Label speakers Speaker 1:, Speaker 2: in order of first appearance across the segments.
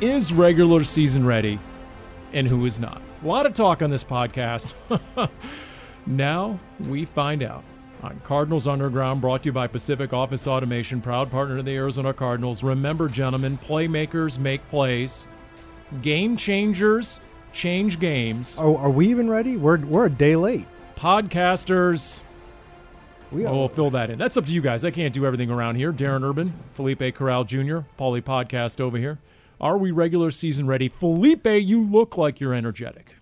Speaker 1: is regular season ready and who is not? A lot of talk on this podcast. now we find out. On Cardinals Underground, brought to you by Pacific Office Automation, proud partner of the Arizona Cardinals. Remember, gentlemen, playmakers make plays, game changers change games,
Speaker 2: Oh, are we even ready? We're we're a day late.
Speaker 1: podcasters.
Speaker 2: We
Speaker 1: Oh, we'll fill that in. That's up to you guys. I can't do everything around here. Darren Urban, Felipe Corral Jr., Paulie Podcast over here. Are we regular season ready? Felipe, you look like you're energetic.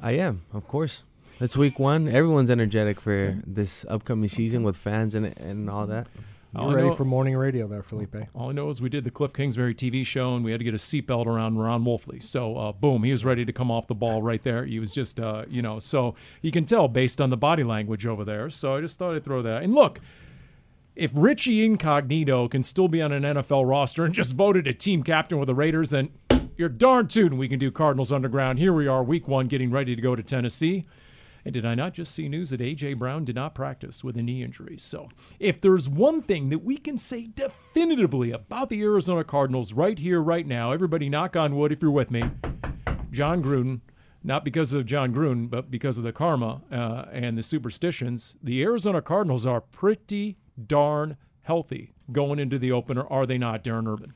Speaker 3: I am, of course. It's week one. Everyone's energetic for this upcoming season with fans and and all that.
Speaker 1: All
Speaker 2: You're
Speaker 1: I
Speaker 2: ready
Speaker 1: know-
Speaker 2: for morning radio there, Felipe.
Speaker 1: All I know is we did the Cliff Kingsbury TV show and we had to get a seatbelt around Ron Wolfley. So, uh, boom, he was ready to come off the ball right there. He was just, uh, you know, so you can tell based on the body language over there. So I just thought I'd throw that. And look, if Richie Incognito can still be on an NFL roster and just voted a team captain with the Raiders, then you're darn tootin' we can do Cardinals Underground. Here we are, week one, getting ready to go to Tennessee. And did I not just see news that A.J. Brown did not practice with a knee injury? So, if there's one thing that we can say definitively about the Arizona Cardinals right here, right now, everybody knock on wood if you're with me, John Gruden, not because of John Gruden, but because of the karma uh, and the superstitions, the Arizona Cardinals are pretty darn healthy going into the opener, are they not, Darren Urban?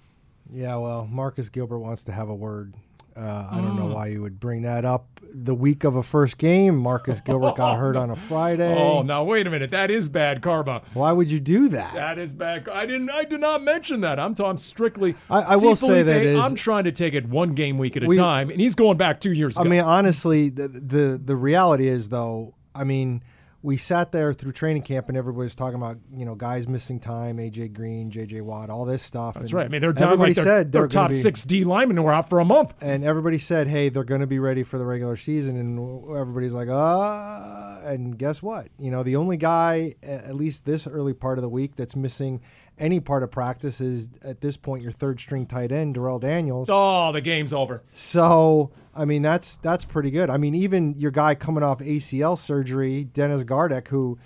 Speaker 2: Yeah, well, Marcus Gilbert wants to have a word. Uh, I don't
Speaker 1: Mm.
Speaker 2: know why you would bring that up the week of a first game. Marcus Gilbert got hurt on a Friday.
Speaker 1: Oh, now wait a minute. That is bad karma.
Speaker 2: Why would you do that?
Speaker 1: That is bad. I didn't. I did not mention that. I'm talking strictly.
Speaker 2: I- I will say that is-
Speaker 1: I'm trying to take it one game week at a
Speaker 2: We-
Speaker 1: time, and he's going back two years
Speaker 2: I
Speaker 1: ago.
Speaker 2: mean, honestly, the, the the reality is though. I mean, we sat there through training camp and everybody was talking about you know guys missing time, AJ Green, JJ Watt, all this stuff.
Speaker 1: That's
Speaker 2: and
Speaker 1: right. I mean, they're down like their,
Speaker 2: said
Speaker 1: their top
Speaker 2: be-
Speaker 1: six D linemen were out for a month.
Speaker 2: and everybody said, "Hey, they're going to be ready for the regular season," and everybody's like, "Uh," and guess what? You know, the only guy, at least this early part of the week, that's missing any part of practice is at this point your third string tight end, Darrell Daniels.
Speaker 1: Oh, the game's over.
Speaker 2: So, I mean, that's that's pretty good. I mean, even your guy coming off ACL surgery, Dennis Gardeck, who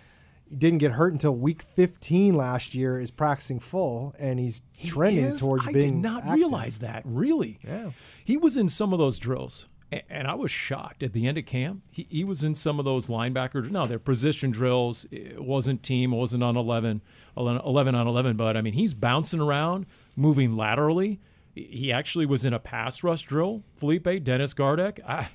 Speaker 2: didn't get hurt until week 15 last year, is practicing full, and he's
Speaker 1: He
Speaker 2: trending
Speaker 1: is?
Speaker 2: towards
Speaker 1: I
Speaker 2: being.
Speaker 1: did not
Speaker 2: active.
Speaker 1: realize that. Really?
Speaker 2: Yeah.
Speaker 1: He was in some of those drills, and I was shocked at the end of camp. He, he was in some of those linebackers. No, they're position drills. It wasn't team. It wasn't on 11, 11, 11 on 11. But I mean, he's bouncing around, moving laterally. He actually was in a pass rush drill. Felipe Dennis Gardeck. I,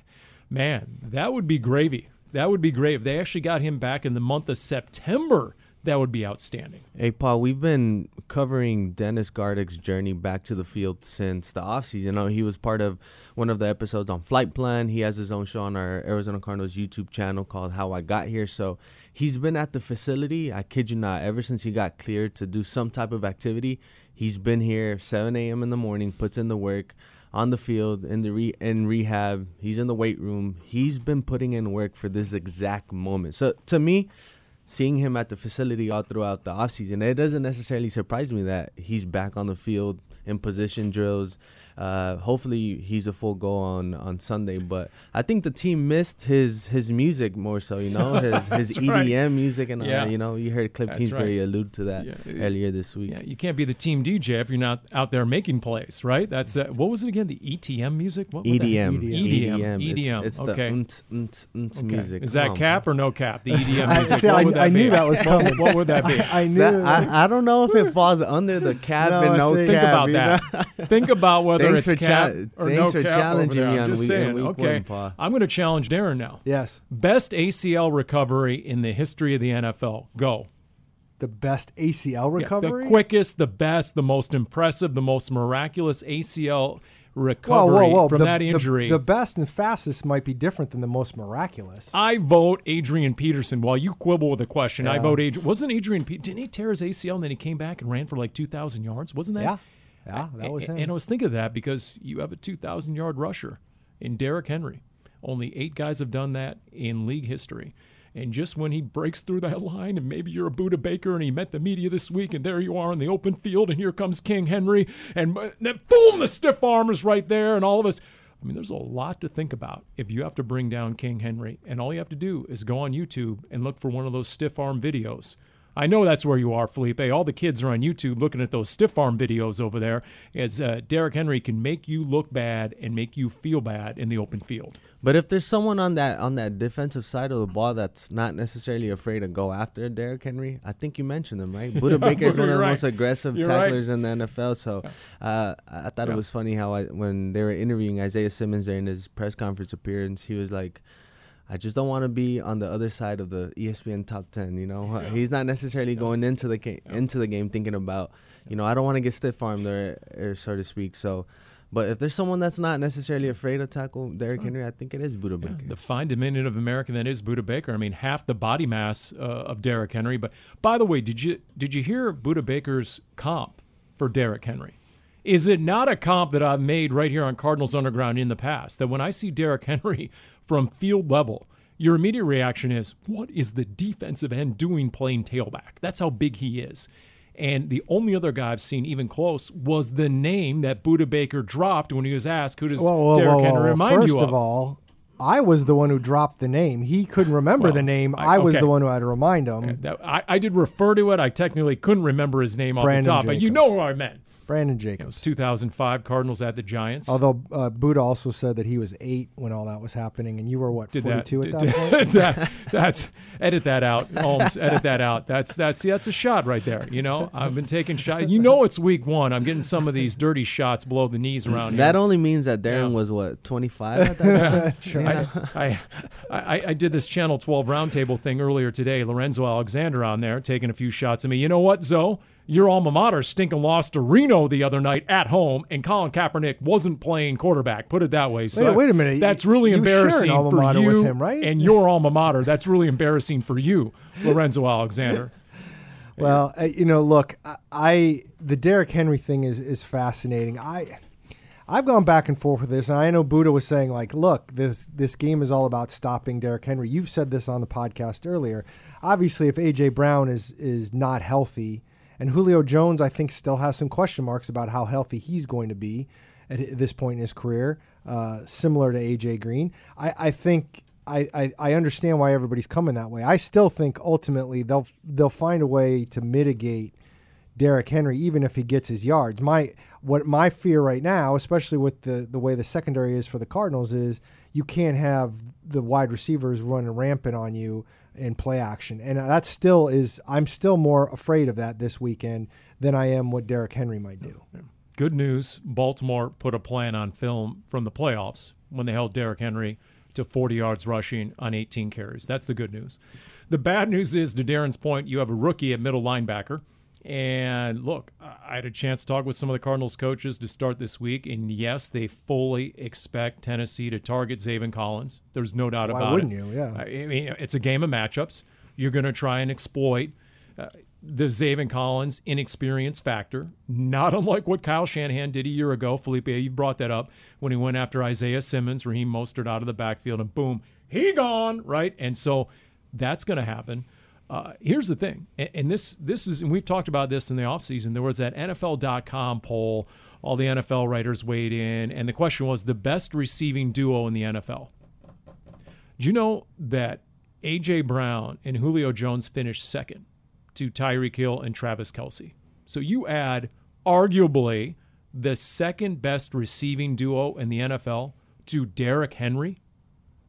Speaker 1: man, that would be gravy. That would be great if they actually got him back in the month of September. That would be outstanding.
Speaker 3: Hey, Paul, we've been covering Dennis Gardeck's journey back to the field since the offseason. You know, he was part of one of the episodes on Flight Plan. He has his own show on our Arizona Cardinals YouTube channel called How I Got Here. So he's been at the facility, I kid you not, ever since he got cleared to do some type of activity. He's been here 7 a.m. in the morning, puts in the work on the field in the re- in rehab. He's in the weight room. He's been putting in work for this exact moment. So to me, seeing him at the facility all throughout the offseason, it doesn't necessarily surprise me that he's back on the field in position drills. Uh, hopefully, he's a full go on on Sunday. But I think the team missed his his music more so. You know, his his
Speaker 1: That's right.
Speaker 3: EDM music and
Speaker 1: Yeah.
Speaker 3: uh, you know, you heard Cliff
Speaker 1: That's
Speaker 3: Kingsbury
Speaker 1: right.
Speaker 3: allude to that
Speaker 1: Yeah.
Speaker 3: earlier this week.
Speaker 1: Yeah, you can't be the team DJ if you're not out there making plays, right? That's uh, what was it again? The ETM music? What was that?
Speaker 3: EDM,
Speaker 1: EDM,
Speaker 3: It's-
Speaker 1: EDM.
Speaker 3: It's,
Speaker 1: okay.
Speaker 3: the unt, unt, unt
Speaker 1: Okay.
Speaker 3: music.
Speaker 1: Is
Speaker 3: Come
Speaker 1: that
Speaker 3: on,
Speaker 1: cap or no cap? The EDM
Speaker 2: I,
Speaker 1: music.
Speaker 2: see,
Speaker 1: what
Speaker 2: I,
Speaker 1: would that
Speaker 2: I
Speaker 1: be?
Speaker 2: knew that was
Speaker 1: What-
Speaker 2: coming.
Speaker 1: What would that be?
Speaker 2: I, I knew.
Speaker 3: That, I, I don't know if it falls under the cap
Speaker 2: No,
Speaker 3: and no
Speaker 2: see-
Speaker 3: cap.
Speaker 1: Think about
Speaker 3: you
Speaker 1: that.
Speaker 3: know?
Speaker 1: Think about whether
Speaker 3: Thanks
Speaker 1: it's
Speaker 3: for
Speaker 1: cap
Speaker 3: cha-
Speaker 1: or
Speaker 3: thanks
Speaker 1: no
Speaker 3: for
Speaker 1: cap
Speaker 3: challenging
Speaker 1: over there.
Speaker 3: me
Speaker 1: I'm
Speaker 3: on
Speaker 1: just
Speaker 3: week-
Speaker 1: saying.
Speaker 3: week
Speaker 1: okay,
Speaker 3: one, Pa.
Speaker 1: I'm going to challenge Darren now.
Speaker 2: Yes.
Speaker 1: Best ACL recovery in the history of the NFL. Go.
Speaker 2: The best ACL
Speaker 1: Yeah,
Speaker 2: recovery?
Speaker 1: the quickest, the best, the most impressive, the most miraculous ACL recovery
Speaker 2: whoa, whoa.
Speaker 1: from
Speaker 2: the,
Speaker 1: that injury.
Speaker 2: The, best and fastest might be different than the most miraculous.
Speaker 1: I vote Adrian Peterson. While you quibble with the question, I vote Adrian. Wasn't Adrian? Pe- didn't he tear his ACL and then he came back and ran for like two thousand yards? Wasn't that?
Speaker 2: yeah. Yeah, that was him.
Speaker 1: And I was thinking of that because you have a 2,000 yard rusher in Derrick Henry. Only eight guys have done that in league history. And just when he breaks through that line, and maybe you're a Budda Baker, and he met the media this week, and there you are in the open field, and here comes King Henry, uh, and then boom, the stiff arm is right there, and all of us. I mean, there's a lot to think about if you have to bring down King Henry, and all you have to do is go on YouTube and look for one of those stiff arm videos. I know that's where you are, Felipe. All the kids are on YouTube looking at those stiff arm videos over there. As uh, Derrick Henry can make you look bad and make you feel bad in the open field.
Speaker 3: But if there's someone on that on that defensive side of the ball that's not necessarily afraid to go after Derrick Henry, I think you mentioned him, right? Budda Baker is one of the
Speaker 1: right.
Speaker 3: most aggressive
Speaker 1: You're right.
Speaker 3: tacklers in the NFL. So uh, I thought
Speaker 1: Yeah.
Speaker 3: it was funny how I, when they were interviewing Isaiah Simmons during his press conference appearance, he was like. I just don't want to be on the other side of the ESPN top ten. You know, he's not necessarily going into the game into the game thinking about, you know, I don't want to get stiff armed or, or so to speak. So, but if there's someone that's not necessarily afraid to tackle Derrick Henry, I think it is Budda Baker.
Speaker 1: The fine diminutive of America that is Budda Baker. I mean, half the body mass uh, of Derrick Henry. But by the way, did you did you hear Budda Baker's comp for Derrick Henry? Is it not a comp that I've made right here on Cardinals Underground in the past? That when I see Derrick Henry from field level, your immediate reaction is, "What is the defensive end doing playing tailback?" That's how big he is. And the only other guy I've seen even close was the name that Budda Baker dropped when he was asked, "Who does
Speaker 2: Whoa, whoa,
Speaker 1: Derrick
Speaker 2: whoa,
Speaker 1: Henry remind
Speaker 2: First
Speaker 1: you of?"
Speaker 2: First of all, I was the one who dropped the name. He couldn't remember
Speaker 1: Well,
Speaker 2: the name.
Speaker 1: I-
Speaker 2: I, was
Speaker 1: okay.
Speaker 2: the one who had to remind him.
Speaker 1: I, I did refer to it. I technically couldn't remember his name off
Speaker 2: Brandon
Speaker 1: the top, but you know who I meant.
Speaker 2: Brandon
Speaker 1: It was
Speaker 2: Jacobs.
Speaker 1: 2005 Cardinals at the Giants.
Speaker 2: Although uh, Budda also said that he was eight when all that was happening, and you were what
Speaker 1: did that,
Speaker 2: forty-two at
Speaker 1: did-
Speaker 2: that point.
Speaker 1: that- that's edit that out, Holmes. edit that out. That's that's see, that's a shot right there. You know, I've been taking shots. You know, it's week one. I'm getting some of these dirty shots below the knees around here.
Speaker 3: That only means that Darren
Speaker 1: Yeah.
Speaker 3: was what 25 at that time.
Speaker 2: That's right.
Speaker 1: I, I, I, I did this Channel 12 roundtable thing earlier today. Lorenzo Alexander on there taking a few shots at me. You know what, Zoe? Your alma mater stinking lost to Reno the other night at home, and Colin Kaepernick wasn't playing quarterback. Put it that way. So
Speaker 2: Wait- wait a minute.
Speaker 1: That's really
Speaker 2: You
Speaker 1: embarrassing
Speaker 2: alma
Speaker 1: for you
Speaker 2: him, right?
Speaker 1: and your alma mater. That's really embarrassing for you, Lorenzo Alexander.
Speaker 2: Well, uh, you know, look, I, I the Derrick Henry thing is is fascinating. I I've gone back and forth with this, and I know Budda was saying like, look, this this game is all about stopping Derrick Henry. You've said this on the podcast earlier. Obviously, if AJ Brown is is not healthy, and Julio Jones, I think, still has some question marks about how healthy he's going to be at this point in his career, uh, similar to AJ Green. I, I think I, I, I understand why everybody's coming that way. I still think ultimately they'll they'll find a way to mitigate Derrick Henry, even if he gets his yards. My what my fear right now, especially with the the way the secondary is for the Cardinals, is you can't have the wide receivers running rampant on you in play action, and that still is. I'm still more afraid of that this weekend than I am what Derrick Henry might do.
Speaker 1: Good news Baltimore put a plan on film from the playoffs when they held Derrick Henry to 40 yards rushing on 18 carries. That's the good news. The bad news is, to Darren's point, you have a rookie at middle linebacker. And look, I had a chance to talk with some of the Cardinals coaches to start this week, and yes, they fully expect Tennessee to target Zaven Collins. There's no doubt
Speaker 2: Why
Speaker 1: about
Speaker 2: wouldn't
Speaker 1: it.
Speaker 2: you? Yeah.
Speaker 1: I mean, it's a game of matchups. You're going to try and exploit uh, the Zaven Collins inexperience factor, not unlike what Kyle Shanahan did a year ago. Felipe, you brought that up when he went after Isaiah Simmons, Raheem Mostert out of the backfield, and boom, he gone, right? And so that's going to happen. Uh, here's the thing, and, and this this is, and we've talked about this in the offseason. There was that NFL.com poll. All the NFL writers weighed in, and the question was the best receiving duo in the NFL. Do you know that A.J. Brown and Julio Jones finished second to Tyreek Hill and Travis Kelce? So you add arguably the second best receiving duo in the NFL to Derrick Henry.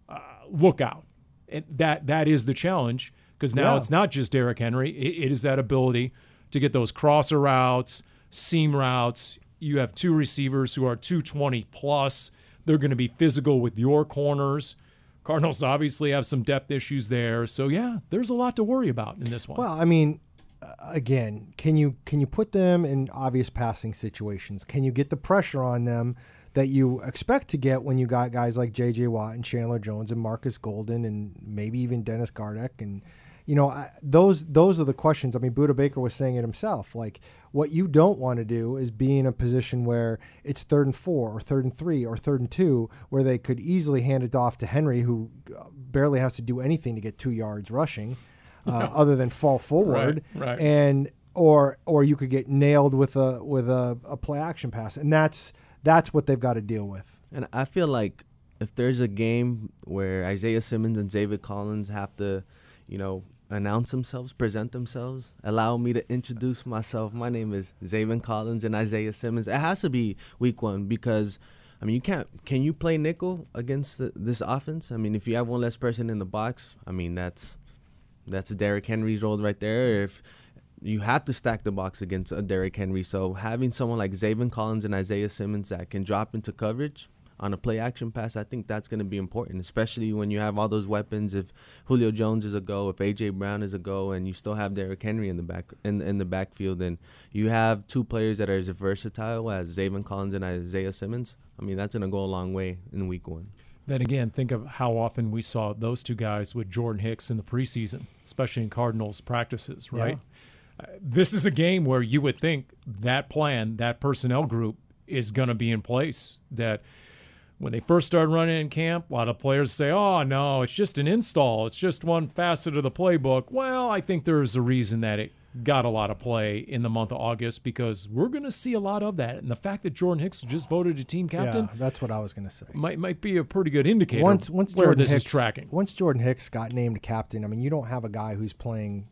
Speaker 1: Uh, look out. And that that is the challenge because now
Speaker 2: Yeah.
Speaker 1: it's not just Derrick Henry. It, it is that ability to get those crosser routes, seam routes. You have two receivers who are 220 plus. They're going to be physical with your corners. Cardinals obviously have some depth issues there. So yeah, there's a lot to worry about in this one.
Speaker 2: Well, I mean, uh, again, can you can you put them in obvious passing situations? Can you get the pressure on them that you expect to get when you got guys like J.J. Watt and Chandler Jones and Marcus Golden and maybe even Dennis Gardeck and you know I, those those are the questions. I mean, Budda Baker was saying it himself. Like what you don't want to do is be in a position where it's third and four or third and three or third and two, where they could easily hand it off to Henry, who uh, barely has to do anything to get two yards rushing, uh, other than fall forward,
Speaker 1: Right, right.
Speaker 2: and or or you could get nailed with a with a, a play action pass, and that's that's what they've got to deal with.
Speaker 3: And I feel like if there's a game where Isaiah Simmons and David Collins have to, you know, announce themselves, present themselves, allow me to introduce myself. My name is Zaven Collins and Isaiah Simmons. It has to be week one because, I mean, you can't. Can you play nickel against the, this offense? I mean, if you have one less person in the box, I mean, that's that's Derrick Henry's role right there. If you have to stack the box against a Derrick Henry, so having someone like Zaven Collins and Isaiah Simmons that can drop into coverage on a play action pass, I think that's going to be important, especially when you have all those weapons. If Julio Jones is a go, if AJ Brown is a go, and you still have Derrick Henry in the back in in the backfield, and you have two players that are as versatile as Zaven Collins and Isaiah Simmons. I mean, that's going to go a long way in Week One.
Speaker 1: Then again, think of how often we saw those two guys with Jordan Hicks in the preseason, especially in Cardinals practices, right? Uh, this is a game where you would think that plan, that personnel group is going to be in place. That when they first started running in camp, a lot of players say, oh, no, it's just an install. It's just one facet of the playbook. Well, I think there's a reason that it got a lot of play in the month of August because we're going to see a lot of that. And the fact that Jordan Hicks just voted a team captain
Speaker 2: yeah, that's what I was going to say.
Speaker 1: might might be a pretty good indicator
Speaker 2: once once
Speaker 1: where
Speaker 2: Jordan
Speaker 1: this
Speaker 2: Hicks,
Speaker 1: is tracking.
Speaker 2: Once Jordan Hicks got named captain, I mean, you don't have a guy who's playing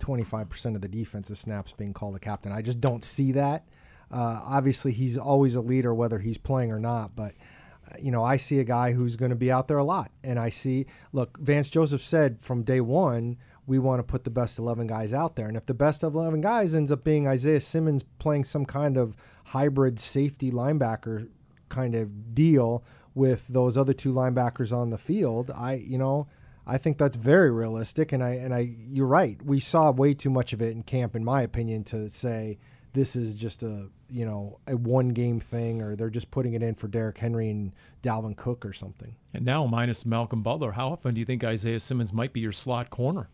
Speaker 2: 25% of the defensive snaps being called a captain. I just don't see that. Uh, obviously, he's always a leader, whether he's playing or not. But you know, I see a guy who's going to be out there a lot, and I see. Look, Vance Joseph said from day one we want to put the best 11 guys out there. And if the best 11 guys ends up being Isaiah Simmons playing some kind of hybrid safety linebacker kind of deal with those other two linebackers on the field, I, you know, I think that's very realistic. And I, and I, you're right. We saw way too much of it in camp, in my opinion, to say this is just a, you know, a one game thing or they're just putting it in for Derrick Henry and Dalvin Cook or something.
Speaker 1: And now, minus Malcolm Butler, how often do you think Isaiah Simmons might be your slot corner?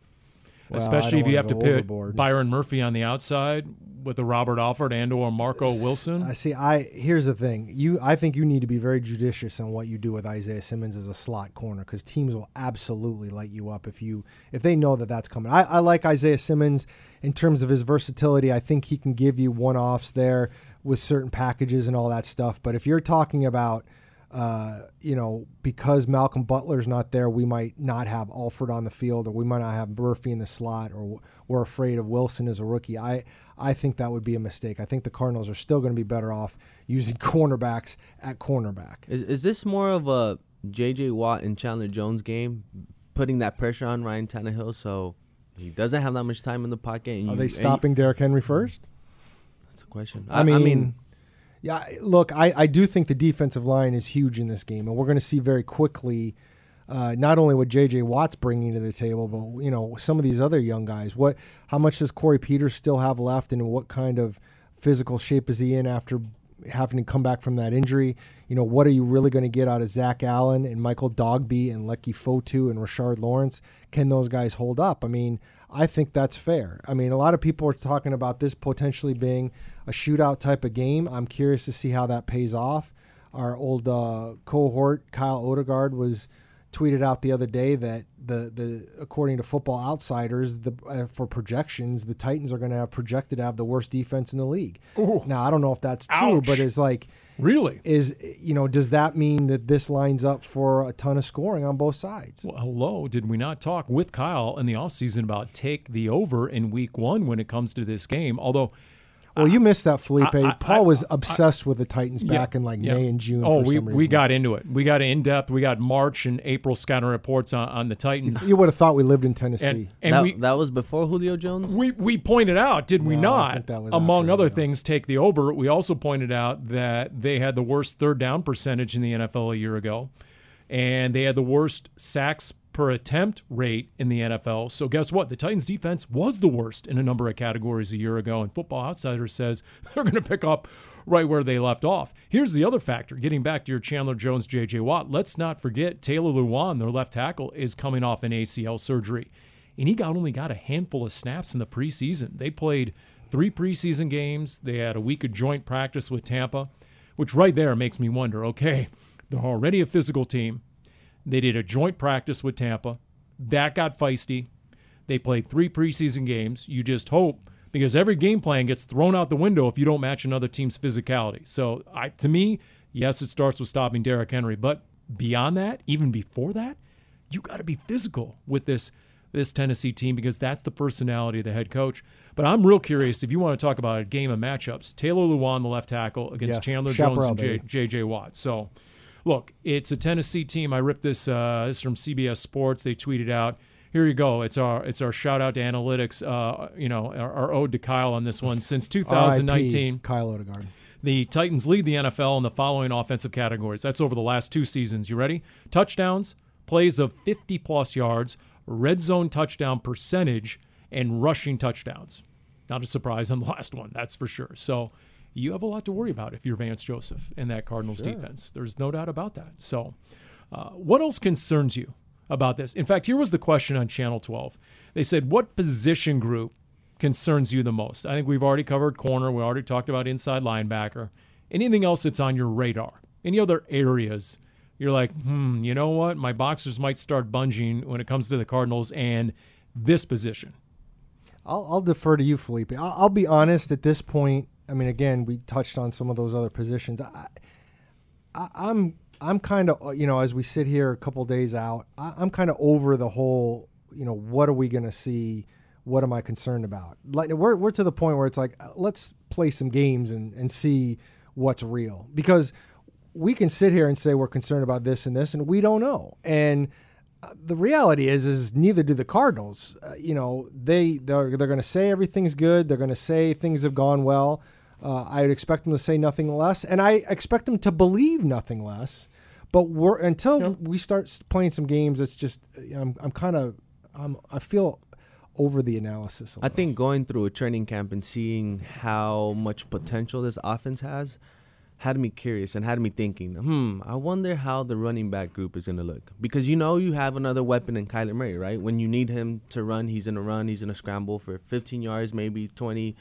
Speaker 2: Well,
Speaker 1: Especially if you have to put
Speaker 2: overboard.
Speaker 1: Byron Murphy on the outside with a Robert Alford and or Marco Wilson.
Speaker 2: I see. I here's the thing. You, I think you need to be very judicious on what you do with Isaiah Simmons as a slot corner because teams will absolutely light you up if you if they know that that's coming. I, I like Isaiah Simmons in terms of his versatility. I think he can give you one offs there with certain packages and all that stuff. But if you're talking about uh, you know, because Malcolm Butler's not there, we might not have Alford on the field, or we might not have Murphy in the slot, or we're afraid of Wilson as a rookie. I I think that would be a mistake. I think the Cardinals are still going to be better off using cornerbacks at cornerback.
Speaker 3: Is is this more of a J.J. Watt and Chandler Jones game, putting that pressure on Ryan Tannehill so he doesn't have that much time in the pocket? And
Speaker 2: Are
Speaker 3: you-
Speaker 2: they stopping Derrick Henry first?
Speaker 3: That's a question.
Speaker 2: I mean, yeah, look, I, I do think the defensive line is huge in this game, and we're going to see very quickly uh, not only what J.J. Watt's bringing to the table, but you know some of these other young guys. What, how much does Corey Peters still have left, and what kind of physical shape is he in after having to come back from that injury? You know, what are you really going to get out of Zach Allen and Michael Dogbe and Leki Fotu and Rashard Lawrence? Can those guys hold up? I mean, I think that's fair. I mean, a lot of people are talking about this potentially being a shootout type of game. I'm curious to see how that pays off. Our old uh, cohort, Kyle Odegaard, was tweeted out the other day that the the according to Football Outsiders, the uh, for projections, the Titans are going to have projected to have the worst defense in the league. Now, I don't know if that's true,
Speaker 1: Ouch.
Speaker 2: but it's like
Speaker 1: really?
Speaker 2: is you know does that mean that this lines up for a ton of scoring on both sides?
Speaker 1: Well, hello, did we not talk with Kyle in the offseason about take the over in week one when it comes to this game? Although
Speaker 2: Well, you missed that, Felipe.
Speaker 1: I- I-
Speaker 2: Paul was
Speaker 1: I-
Speaker 2: obsessed with the Titans
Speaker 1: Yeah,
Speaker 2: back in like
Speaker 1: yeah.
Speaker 2: May and June.
Speaker 1: Oh,
Speaker 2: for
Speaker 1: we,
Speaker 2: some
Speaker 1: we got into it. We got in depth. We got March and April scouting reports on, on the Titans.
Speaker 2: You would have thought we lived in Tennessee.
Speaker 1: and and
Speaker 3: that,
Speaker 1: we,
Speaker 3: that was before Julio Jones.
Speaker 1: we we pointed out, did we
Speaker 2: No, I
Speaker 1: not?
Speaker 2: that was
Speaker 1: Among
Speaker 2: after,
Speaker 1: other
Speaker 2: yeah.
Speaker 1: things, take the over. We also pointed out that they had the worst third down percentage in the NFL a year ago, and they had the worst sacks per attempt rate in the NFL. So guess what? The Titans defense was the worst in a number of categories a year ago, and Football Outsider says they're going to pick up right where they left off. Here's the other factor. Getting back to your Chandler Jones, J.J. Watt. Let's not forget Taylor Lewan, their left tackle, is coming off an ACL surgery and he got only got a handful of snaps in the preseason. They played three preseason games. They had a week of joint practice with Tampa, which right there makes me wonder. Okay, they're already a physical team. They did a joint practice with Tampa. That got feisty. They played three preseason games. You just hope because every game plan gets thrown out the window if you don't match another team's physicality. So, I, to me, yes, it starts with stopping Derrick Henry, but beyond that, even before that, you got to be physical with this this Tennessee team because that's the personality of the head coach. But I'm real curious if you want to talk about a game of matchups. Taylor Lewan, the left tackle, against
Speaker 2: Yes,
Speaker 1: Chandler
Speaker 2: Chaparral,
Speaker 1: Jones and J-. J.J. Watt. So, look, it's a Tennessee team. I ripped this. Uh, this is from CBS Sports. They tweeted out. Here you go. It's our it's our shout out to analytics. Uh, you know, our, our ode to Kyle on this one. Since 2019,
Speaker 2: RIP Kyle Odegaard.
Speaker 1: the Titans lead the NFL in the following offensive categories. That's over the last two seasons. You ready? Touchdowns, plays of 50 plus yards, red zone touchdown percentage, and rushing touchdowns. Not a surprise on the last one, that's for sure. So you have a lot to worry about if you're Vance Joseph in that Cardinals defense. There's no doubt about that. So, uh, what else concerns you about this? In fact, here was the question on Channel 12. They said, What position group concerns you the most? I think we've already covered corner. We already talked about inside linebacker. Anything else that's on your radar? Any other areas you're like, hmm, you know what? My boxers might start bunging when it comes to the Cardinals and this position.
Speaker 2: I'll, I'll defer to you, Felipe. I'll, I'll be honest at this point. I mean, again, we touched on some of those other positions. I, I, I'm I'm kind of you know as we sit here a couple days out, I, I'm kind of over the whole you know what are we going to see? What am I concerned about? Like we're we're to the point where it's like uh, let's play some games and and see what's real because we can sit here and say we're concerned about this and this and we don't know and uh, the reality is is neither do the cardinals uh, you know they they're, they're going to say everything's good they're going to say things have gone well uh, i would expect them to say nothing less and i expect them to believe nothing less but we're until
Speaker 1: Yep.
Speaker 2: we start playing some games it's just uh, i'm, I'm kind of I'm, i feel over the analysis a
Speaker 3: I
Speaker 2: little.
Speaker 3: think going through a training camp and seeing how much potential this offense has had me curious and had me thinking, hmm, I wonder how the running back group is going to look. Because you know you have another weapon in Kyler Murray, right? When you need him to run, he's going to run, he's going to scramble for 15 yards, maybe 20,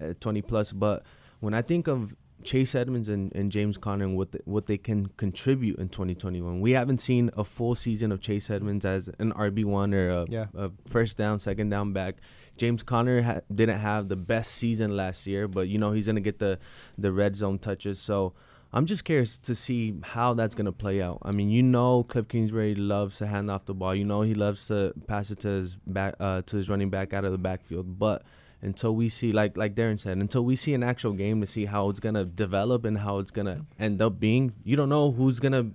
Speaker 3: uh, 20 plus. But when I think of Chase Edmonds and, and James Conner and what the, what they can contribute in 2021, we haven't seen a full season of Chase Edmonds as an RB1 or a,
Speaker 2: Yeah.
Speaker 3: a first down, second down back. James Conner ha- didn't have the best season last year, but you know he's gonna get the the red zone touches. So I'm just curious to see how that's gonna play out. I mean, you know, Cliff Kingsbury loves to hand off the ball. You know, he loves to pass it to his back uh, to his running back out of the backfield. But until we see, like like Darren said, until we see an actual game to see how it's gonna develop and how it's gonna end up being, you don't know who's gonna,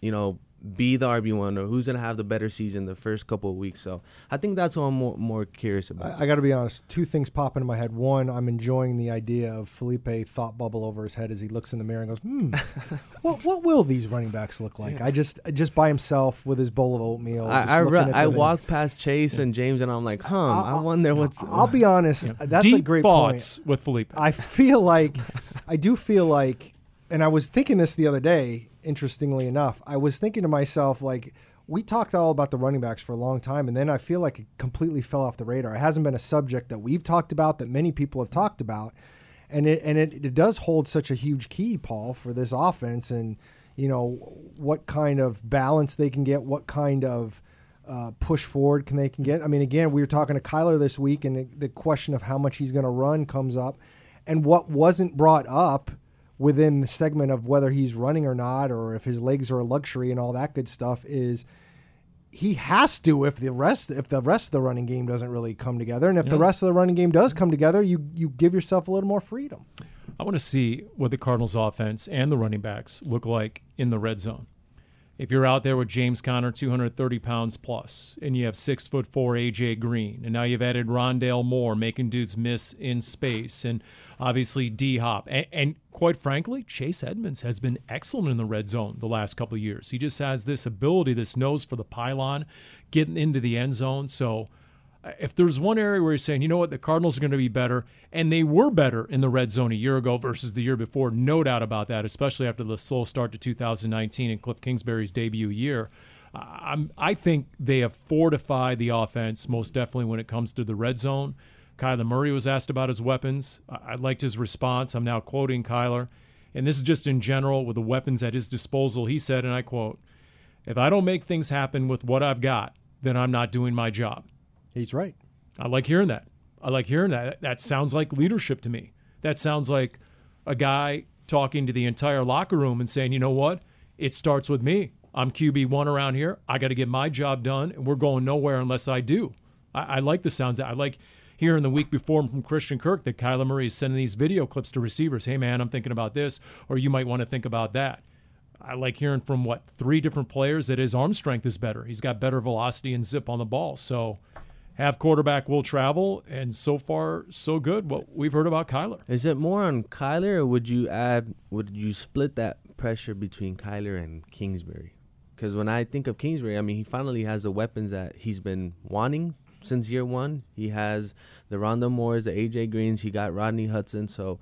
Speaker 3: you know. Be the RB one or who's gonna have the better season the first couple of weeks. So I think that's what I'm more, more curious about.
Speaker 2: I, I got to be honest. Two things pop into my head. One, I'm enjoying the idea of Felipe thought bubble over his head as he looks in the mirror and goes, "Hmm, what what will these running backs look like?" I just just by himself with his bowl of oatmeal. just
Speaker 3: I I, re-
Speaker 2: at
Speaker 3: I
Speaker 2: the-
Speaker 3: walk past Chase and James and I'm like, huh, I
Speaker 2: I'll-
Speaker 3: wonder what's.
Speaker 2: I'll be honest. That's
Speaker 1: Deep
Speaker 2: a great point.
Speaker 1: with Felipe.
Speaker 2: I feel like I do feel like and I was thinking this the other day, interestingly enough. I was thinking to myself like we talked all about the running backs for a long time and then I feel like it completely fell off the radar. It hasn't been a subject that we've talked about that many people have talked about. And it and it, it does hold such a huge key, Paul, for this offense and you know what kind of balance they can get, what kind of uh, push forward can they can get. I mean, again, we were talking to Kyler this week, and the, the question of how much he's going to run comes up, and what wasn't brought up within the segment of whether he's running or not, or if his legs are a luxury and all that good stuff is he has to if the rest if the rest of the running game doesn't really come together, and if the rest of the running game does come together, you you give yourself a little more freedom.
Speaker 1: I want to see what the Cardinals offense and the running backs look like in the red zone. If you're out there with James Conner, 230 pounds plus, and you have six foot four AJ Green, and now you've added Rondale Moore, making dudes miss in space, and obviously D Hop, and, and quite frankly, Chase Edmonds has been excellent in the red zone the last couple years. He just has this ability, this nose for the pylon, getting into the end zone. So Uh, if there's one area where you're saying, you know what, the Cardinals are going to be better, and they were better in the red zone a year ago versus the year before, no doubt about that, especially after the slow start to 2019 and Cliff Kingsbury's debut year. I'm, I think they have fortified the offense most definitely when it comes to the red zone. Kyler Murray was asked about his weapons. I, I liked his response. I'm now quoting Kyler, and this is just in general with the weapons at his disposal. He said, and I quote, If I don't make things happen with what I've got, then I'm not doing my job.
Speaker 2: He's right.
Speaker 1: I like hearing that. I like hearing that. That sounds like leadership to me. That sounds like a guy talking to the entire locker room and saying, you know what? It starts with me. I'm QB1 around here. I got to get my job done, and we're going nowhere unless I do. I, I like the sounds. I like hearing the week before from Christian Kirk that Kyler Murray is sending these video clips to receivers. Hey, man, I'm thinking about this, or you might want to think about that. I like hearing from what three different players that his arm strength is better. He's got better velocity and zip on the ball. So have quarterback will travel, and so far so good. What we've heard about Kyler.
Speaker 3: Is it more on Kyler, or would you add? Would you split that pressure between Kyler and Kingsbury? Because when I think of Kingsbury, I mean he finally has the weapons that he's been wanting since year one. He has the Rondale Moores, the AJ Greens. He got Rodney Hudson. So,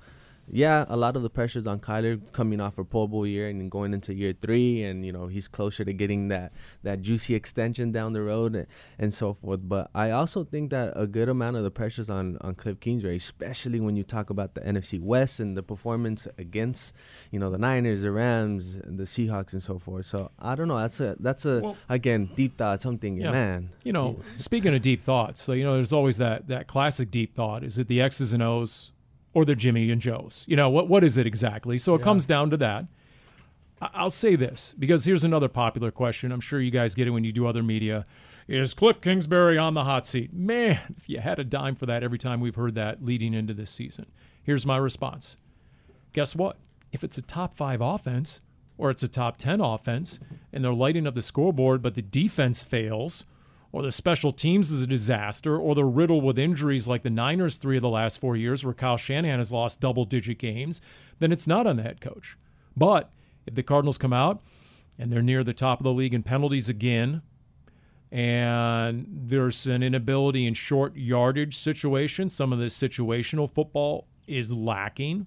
Speaker 3: yeah, a lot of the pressure's on Kyler coming off a Pro Bowl year and going into year three, and you know he's closer to getting that that juicy extension down the road and, and so forth. But I also think that a good amount of the pressure's on on Cliff Kingsbury, especially when you talk about the NFC West and the performance against you know the Niners, the Rams, the Seahawks, and so forth. So I don't know. That's a that's a
Speaker 1: Well-
Speaker 3: again deep thought. Something,
Speaker 1: Yeah.
Speaker 3: man.
Speaker 1: You know, speaking of deep thoughts, so you know, there's always that that classic deep thought: is it the X's and O's or the Jimmy and Joes? You know, what what is it exactly? So it comes down to that. I'll say this because here's another popular question. I'm sure you guys get it when you do other media. Is Cliff Kingsbury on the hot seat? Man, if you had a dime for that every time we've heard that leading into this season. Here's my response. Guess what? If it's a top five offense or it's a top 10 offense and they're lighting up the scoreboard, but the defense fails, or the special teams is a disaster, or they're riddled with injuries like the Niners three of the last four years where Kyle Shanahan has lost double digit games, then it's not on the head coach. But if the Cardinals come out and they're near the top of the league in penalties again, and there's an inability in short yardage situations, some of the situational football is lacking,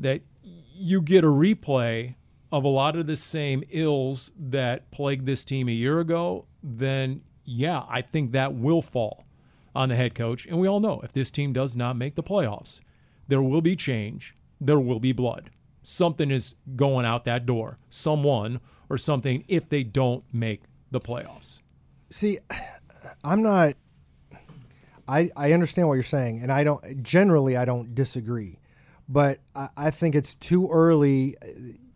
Speaker 1: that you get a replay of a lot of the same ills that plagued this team a year ago, then yeah, I think that will fall on the head coach. And we all know if this team does not make the playoffs, there will be change, there will be blood. Something is going out that door, someone or something, if they don't make the playoffs.
Speaker 2: See, I'm not. I I understand what you're saying, and I don't. Generally, I don't disagree, but I, I think it's too early. Uh,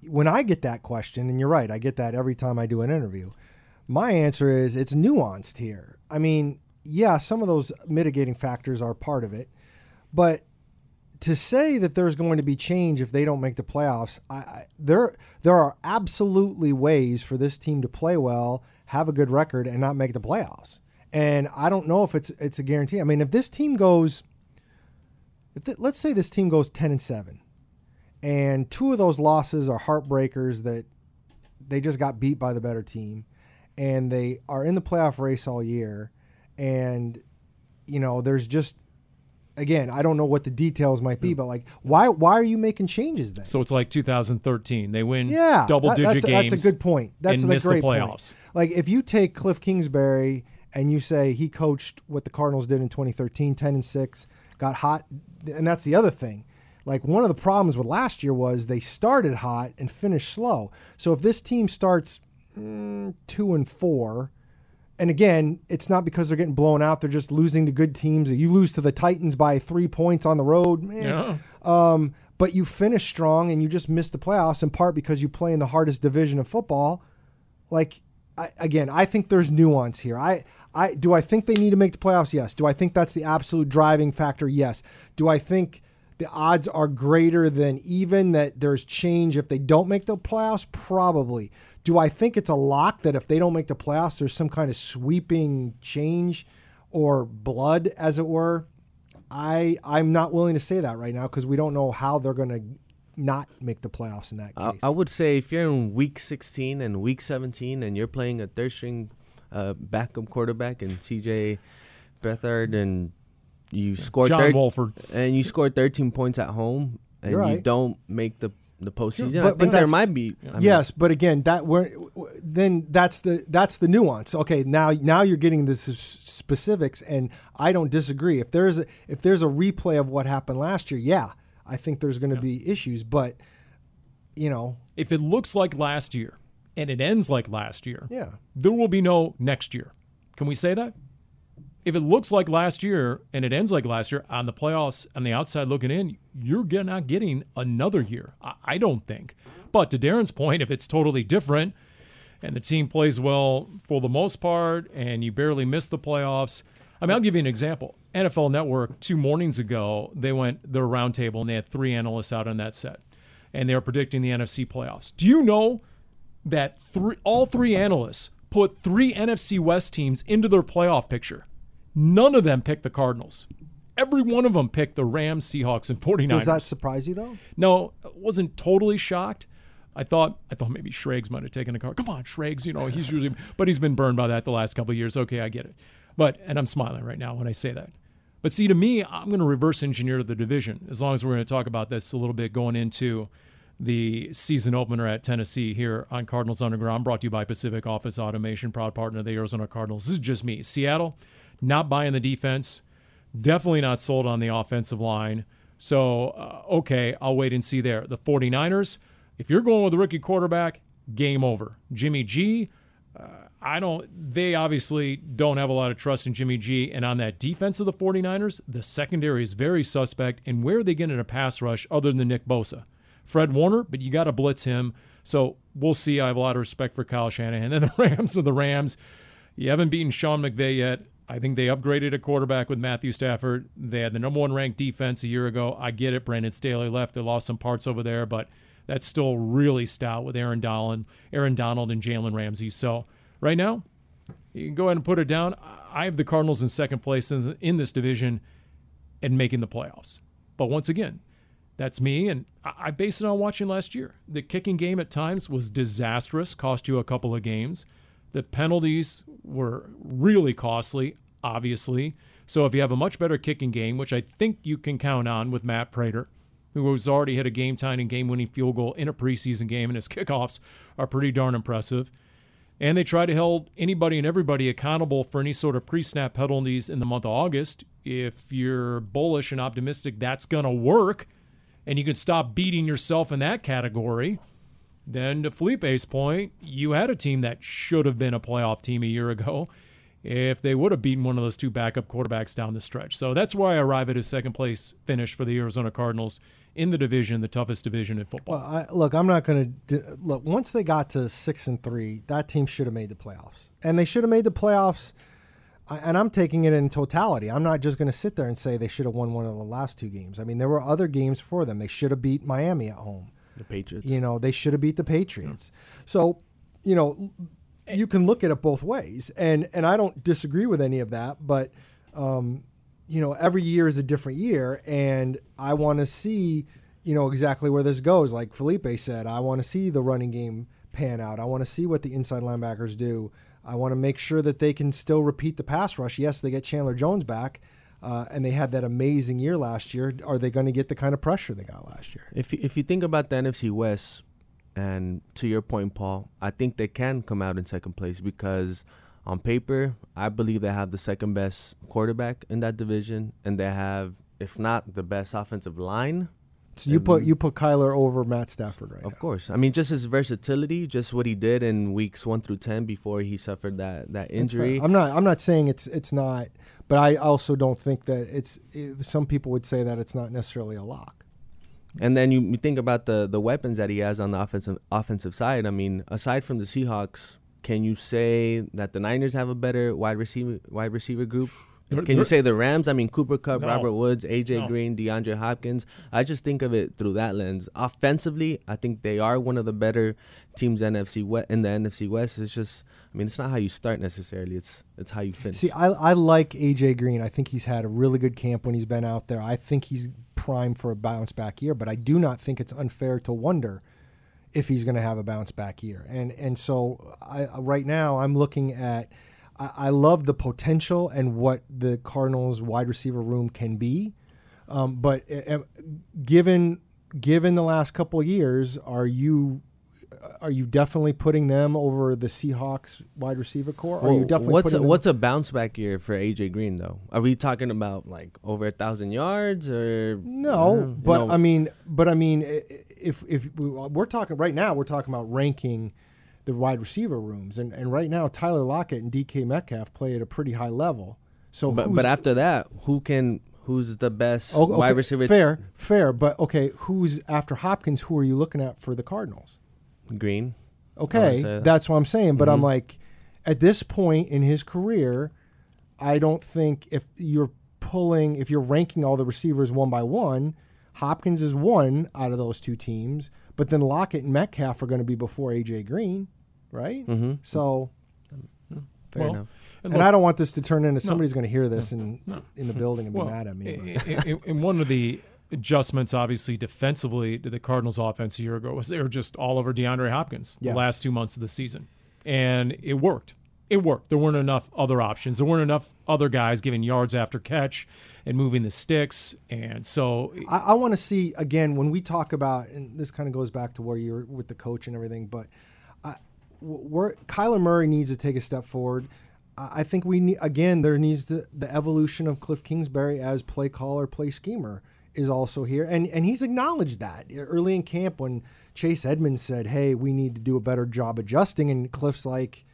Speaker 2: when I get that question, and you're right, I get that every time I do an interview. My answer is it's nuanced here. I mean, yeah, some of those mitigating factors are part of it, but to say that there's going to be change if they don't make the playoffs, I, I, there there are absolutely ways for this team to play well, have a good record, and not make the playoffs. And I don't know if it's it's a guarantee. I mean, if this team goes, if the, let's say this team goes ten and seven, and two of those losses are heartbreakers that they just got beat by the better team, and they are in the playoff race all year, and you know there's just again, I don't know what the details might be, but like, why why are you making changes then?
Speaker 1: So it's like 2013. They win
Speaker 2: yeah,
Speaker 1: double
Speaker 2: that-
Speaker 1: digit
Speaker 2: that's, a-
Speaker 1: games.
Speaker 2: That's a good point. That's
Speaker 1: and
Speaker 2: a
Speaker 1: miss
Speaker 2: great
Speaker 1: the playoffs.
Speaker 2: point. Like if you take Cliff Kingsbury and you say he coached what the Cardinals did in 2013, 10 and six, got hot, and that's the other thing. Like one of the problems with last year was they started hot and finished slow. So if this team starts mm, two and four, and again, it's not because they're getting blown out; they're just losing to good teams. You lose to the Titans by three points on the road, man.
Speaker 1: Yeah.
Speaker 2: Um, but you finish strong and you just miss the playoffs in part because you play in the hardest division of football. Like I, again, I think there's nuance here. I, I do I think they need to make the playoffs? Yes. Do I think that's the absolute driving factor? Yes. Do I think the odds are greater than even that there's change if they don't make the playoffs? Probably. Do I think it's a lock that if they don't make the playoffs, there's some kind of sweeping change or blood, as it were? I I'm not willing to say that right now because we don't know how they're going to not make the playoffs in that case.
Speaker 3: I would say if you're in week 16 and week 17 and you're playing a third string uh, backup quarterback and CJ Beathard and you score
Speaker 1: John
Speaker 3: thir-
Speaker 1: Wolford.
Speaker 3: and you score 13 points at home and
Speaker 2: You're
Speaker 3: you don't make the the postseason, I
Speaker 2: but- but
Speaker 3: think there might be. I mean,
Speaker 2: yes, but again, that we're then that's the that's the nuance. Okay, now now you're getting the specifics, and I don't disagree. If there's a, if there's a replay of what happened last year, yeah, I think there's going to be issues. But you know,
Speaker 1: If it looks like last year and it ends like last year,
Speaker 2: yeah,
Speaker 1: there will be no next year. Can we say that? If it looks like last year and it ends like last year on the playoffs on the outside looking in, you're not getting another year. I, don't think. But to Darren's point, if it's totally different and the team plays well for the most part and you barely miss the playoffs, I mean, I'll give you an example. NFL Network two mornings ago, they went their roundtable and they had three analysts out on that set, and they were predicting the NFC playoffs. Do you know that three, all three analysts put three NFC West teams into their playoff picture. None of them picked the Cardinals. Every one of them picked the Rams, Seahawks, and 49ers.
Speaker 2: does that surprise you though?
Speaker 1: No, I wasn't totally shocked. I thought I thought maybe Schrags might have taken a car. Come on, Schrags, you know, he's usually but he's been burned by that the last couple of years. Okay, I get it. But and I'm smiling right now when I say that. But see to me, I'm going to reverse engineer the division as long as we're going to talk about this a little bit going into the season opener at Tennessee here on Cardinals Underground, brought to you by Pacific Office Automation, proud partner of the Arizona Cardinals. This is just me. Seattle, not buying the defense, definitely not sold on the offensive line. So, uh, okay, I'll wait and see there. The 49ers, if you're going with a rookie quarterback, game over. Jimmy G, uh, I don't, they obviously don't have a lot of trust in Jimmy G. And on that defense of the 49ers, the secondary is very suspect. And where are they getting a pass rush other than Nick Bosa? Fred Warner, but you got to blitz him. So we'll see. I have a lot of respect for Kyle Shanahan. And then the Rams are the Rams. You haven't beaten Sean McVay yet. I think they upgraded a quarterback with Matthew Stafford. They had the number one ranked defense a year ago. I get it. Brandon Staley left. They lost some parts over there, but that's still really stout with Aaron Donald, Aaron Donald and Jalen Ramsey. So right now, you can go ahead and put it down. I have the Cardinals in second place in, in this division and making the playoffs. But once again, that's me, and I I base it on watching last year. The kicking game at times was disastrous, cost you a couple of games. The penalties were really costly, obviously. So if you have a much better kicking game, which I think you can count on with Matt Prater, who has already hit a game tying and game winning field goal in a preseason game, and his kickoffs are pretty darn impressive. And they try to hold anybody and everybody accountable for any sort of pre snap penalties in the month of August. If you're bullish and optimistic that's going to work, and you can stop beating yourself in that category, then to Felipe's point, you had a team that should have been a playoff team a year ago if they would have beaten one of those two backup quarterbacks down the stretch. So that's why I arrive at a second place finish for the Arizona Cardinals in the division, the toughest division in football.
Speaker 2: Well, I, look, I'm not going to look. Once they got to six and three, that team should have made the playoffs, and they should have made the playoffs. And I'm taking it in totality. I'm not just going to sit there and say they should have won one of the last two games. I mean, there were other games for them. They should have beat Miami at home.
Speaker 3: The Patriots.
Speaker 2: You know, they should have beat the Patriots. So, you know, you can look at it both ways, and and I don't disagree with any of that. But, um, you know, every year is a different year, and I want to see, you know, exactly where this goes. Like Felipe said, I want to see the running game pan out. I want to see what the inside linebackers do. I want to make sure that they can still repeat the pass rush. Yes, they get Chandler Jones back. Uh, and they had that amazing year last year. Are they going to get the kind of pressure they got last year?
Speaker 3: If if you think about the NFC West, and to your point, Paul, I think they can come out in second place because on paper, I believe they have the second best quarterback in that division, and they have, if not the best offensive line.
Speaker 2: So you put you put Kyler over Matt Stafford right
Speaker 3: Of
Speaker 2: now.
Speaker 3: course, I mean just his versatility, just what he did in weeks one through ten before he suffered that that injury.
Speaker 2: I'm not I'm not saying it's it's not, but I also don't think that it's. It, some people would say that it's not necessarily a lock.
Speaker 3: And then you, you think about the the weapons that he has on the offensive offensive side. I mean, aside from the Seahawks, can you say that the Niners have a better wide receiver wide receiver group?
Speaker 1: They're-
Speaker 3: Can you say the Rams? I mean, Cooper Kupp,
Speaker 1: No.
Speaker 3: Robert Woods, AJ
Speaker 1: No.
Speaker 3: Green, DeAndre Hopkins. I just think of it through that lens. Offensively, I think they are one of the better teams NFC West, in the NFC West. It's just, I mean, it's not how you start necessarily. It's it's how you finish.
Speaker 2: See, I, I like AJ Green. I think he's had a really good camp when he's been out there. I think he's primed for a bounce back year, but I do not think it's unfair to wonder if he's going to have a bounce back year. And and so I, right now I'm looking at I, I love the potential and what the Cardinals wide receiver room can be, um, but uh, given given the last couple of years, are you are you definitely putting them over the Seahawks wide receiver core? Are you definitely
Speaker 3: what's a, what's a bounce back year for AJ Green though? Are we talking about like over a thousand yards or
Speaker 2: No,
Speaker 3: uh, you
Speaker 2: but
Speaker 3: know,
Speaker 2: I mean, but I mean, if if we, we're talking right now, we're talking about ranking the wide receiver rooms, and and right now Tyler Lockett and DK Metcalf play at a pretty high level. So,
Speaker 3: But but after that, who can who's the best
Speaker 2: okay,
Speaker 3: wide receiver?
Speaker 2: Fair, fair, but okay, who's after Hopkins? Who are you looking at for the Cardinals?
Speaker 3: Green.
Speaker 2: Okay,
Speaker 3: that.
Speaker 2: that's what I'm saying. But I'm
Speaker 3: Mhm.
Speaker 2: like, at this point in his career, I don't think if you're pulling, if you're ranking all the receivers one by one, Hopkins is one out of those two teams. But then Lockett and Metcalf are going to be before AJ Green, right?
Speaker 3: Mm-hmm.
Speaker 2: So,
Speaker 3: Fair
Speaker 1: Well,
Speaker 3: enough.
Speaker 2: and,
Speaker 1: look,
Speaker 2: I don't want this to turn into somebody's going to hear this in
Speaker 1: no.
Speaker 2: in the building and be mad at me.
Speaker 1: In,
Speaker 2: but-
Speaker 1: i- i- one of the adjustments, obviously, defensively to the Cardinals' offense a year ago was they were just all over DeAndre Hopkins
Speaker 2: Yes.
Speaker 1: the last two months of the season, and it worked. It worked. There weren't enough other options. There weren't enough other guys giving yards after catch and moving the sticks, and so
Speaker 2: I, I want to see again when we talk about, and this kind of goes back to where you're with the coach and everything, but uh, I, we're, Kyler Murray needs to take a step forward. I I think we need again there needs to the evolution of Cliff Kingsbury as play caller, play schemer is also here, and and he's acknowledged that early in camp when Chase Edmonds said, "Hey, we need to do a better job adjusting," and Cliff's like,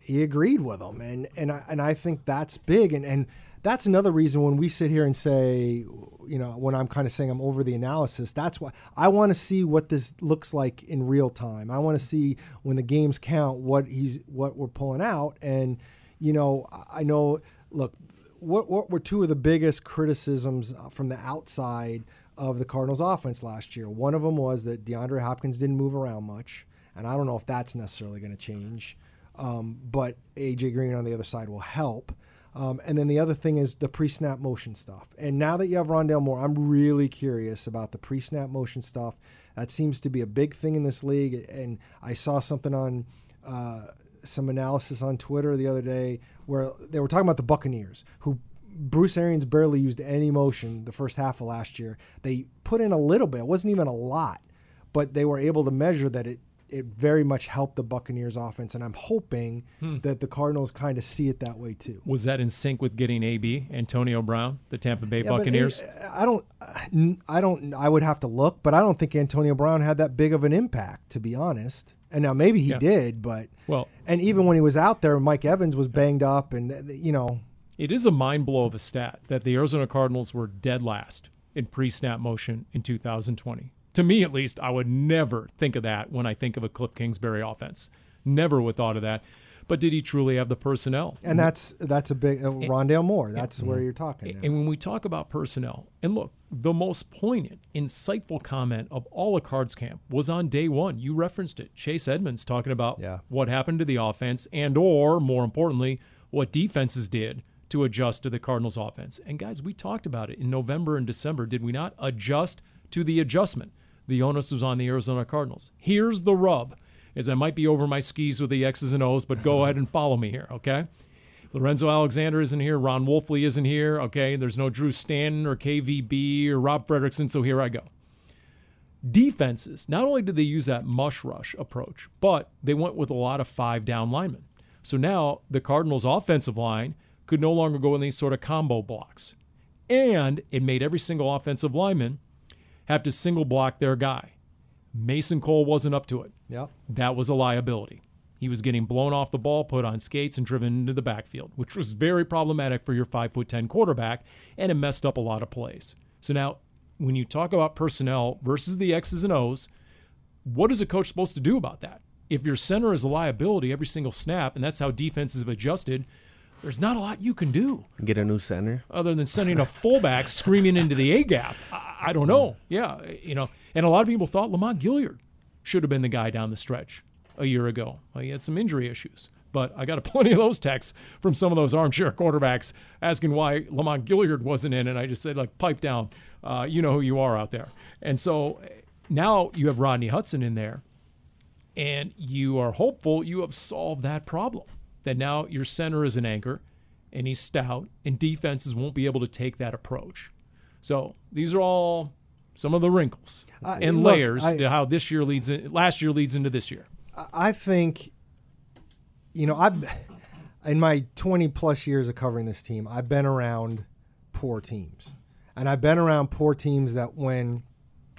Speaker 2: he agreed with him, and and I, and I think that's big, and and that's another reason when we sit here and say, you know, when I'm kind of saying I'm over the analysis, that's why I want to see what this looks like in real time. I want to see when the games count what he's what we're pulling out, and you know, I know. Look, what what were two of the biggest criticisms from the outside of the Cardinals' offense last year? One of them was that DeAndre Hopkins didn't move around much, and I don't know if that's necessarily going to change. Um, but AJ Green on the other side will help. Um, and then the other thing is the pre-snap motion stuff. And now that you have Rondale Moore, I'm really curious about the pre-snap motion stuff. That seems to be a big thing in this league. And I saw something on uh, some analysis on Twitter the other day where they were talking about the Buccaneers, who Bruce Arians barely used any motion the first half of last year. They put in a little bit; it wasn't even a lot, but they were able to measure that it it very much helped the Buccaneers offense, and I'm hoping hmm. that the Cardinals kind of see it that way too.
Speaker 1: was that in sync with getting AB Antonio Brown, the Tampa Bay
Speaker 2: Yeah,
Speaker 1: Buccaneers?
Speaker 2: it- uh, I don't, uh, I don't, I would have to look, but I don't think Antonio Brown had that big of an impact, to be honest. And now maybe he
Speaker 1: Yeah.
Speaker 2: did, but
Speaker 1: well,
Speaker 2: and even when he was out there, Mike Evans was banged up, and you know,
Speaker 1: It is a mind blow of a stat that the Arizona Cardinals were dead last in pre snap motion in 2020. To me, at least, I would never think of that when I think of a Cliff Kingsbury offense. Never would thought of that. But did he truly have the personnel?
Speaker 2: and that's that's a big uh, Rondale Moore. That's where you're talking. now.
Speaker 1: And when we talk about personnel, and look, the most poignant, insightful comment of all of Cards Camp was on day one. You referenced it. Chase Edmonds talking about
Speaker 2: Yeah.
Speaker 1: what happened to the offense and or more importantly, what defenses did to adjust to the Cardinals offense. And guys, we talked about it in November and December. Did we not adjust to the adjustment? The onus was on the Arizona Cardinals. Here's the rub. Is I might be over my skis with the X's and O's, but go uh-huh. ahead and follow me here, okay? Lorenzo Alexander isn't here. Ron Wolfley isn't here. Okay. There's no Drew Stanton or KVB or Rob Fredrickson. So here I go. Defenses, not only did they use that mush rush approach, but they went with a lot of five down linemen. So now the Cardinals' offensive line could no longer go in these sort of combo blocks. And it made every single offensive lineman have to single block their guy. Mason Cole wasn't up to it
Speaker 2: yep.
Speaker 1: that was a liability. He was getting blown off the ball, put on skates, and driven into the backfield, which was very problematic for your five foot ten quarterback, and it messed up a lot of plays. So now, when you talk about personnel versus the X's and O's, what is a coach supposed to do about that? if your center is a liability every single snap, and that's how defenses have adjusted, there's not a lot you can do
Speaker 3: Get a new center.
Speaker 1: other than sending a fullback screaming into the A gap. I, don't know. Yeah, you know, and a lot of people thought Lamont Gaillard should have been the guy down the stretch a year ago. Well, he had some injury issues, but I got a plenty of those texts from some of those armchair quarterbacks asking why Lamont Gaillard wasn't in, and I just said like, pipe down. Uh, you know who you are out there. And so now you have Rodney Hudson in there, and you are hopeful you have solved that problem. That now your center is an anchor, and he's stout, and defenses won't be able to take that approach. So these are all some of the wrinkles
Speaker 2: Uh,
Speaker 1: and
Speaker 2: look,
Speaker 1: layers
Speaker 2: I-
Speaker 1: to how this year leads in, last year leads into this year.
Speaker 2: I think, you know, I've in my 20 plus years of covering this team, I've been around poor teams, and I've been around poor teams that when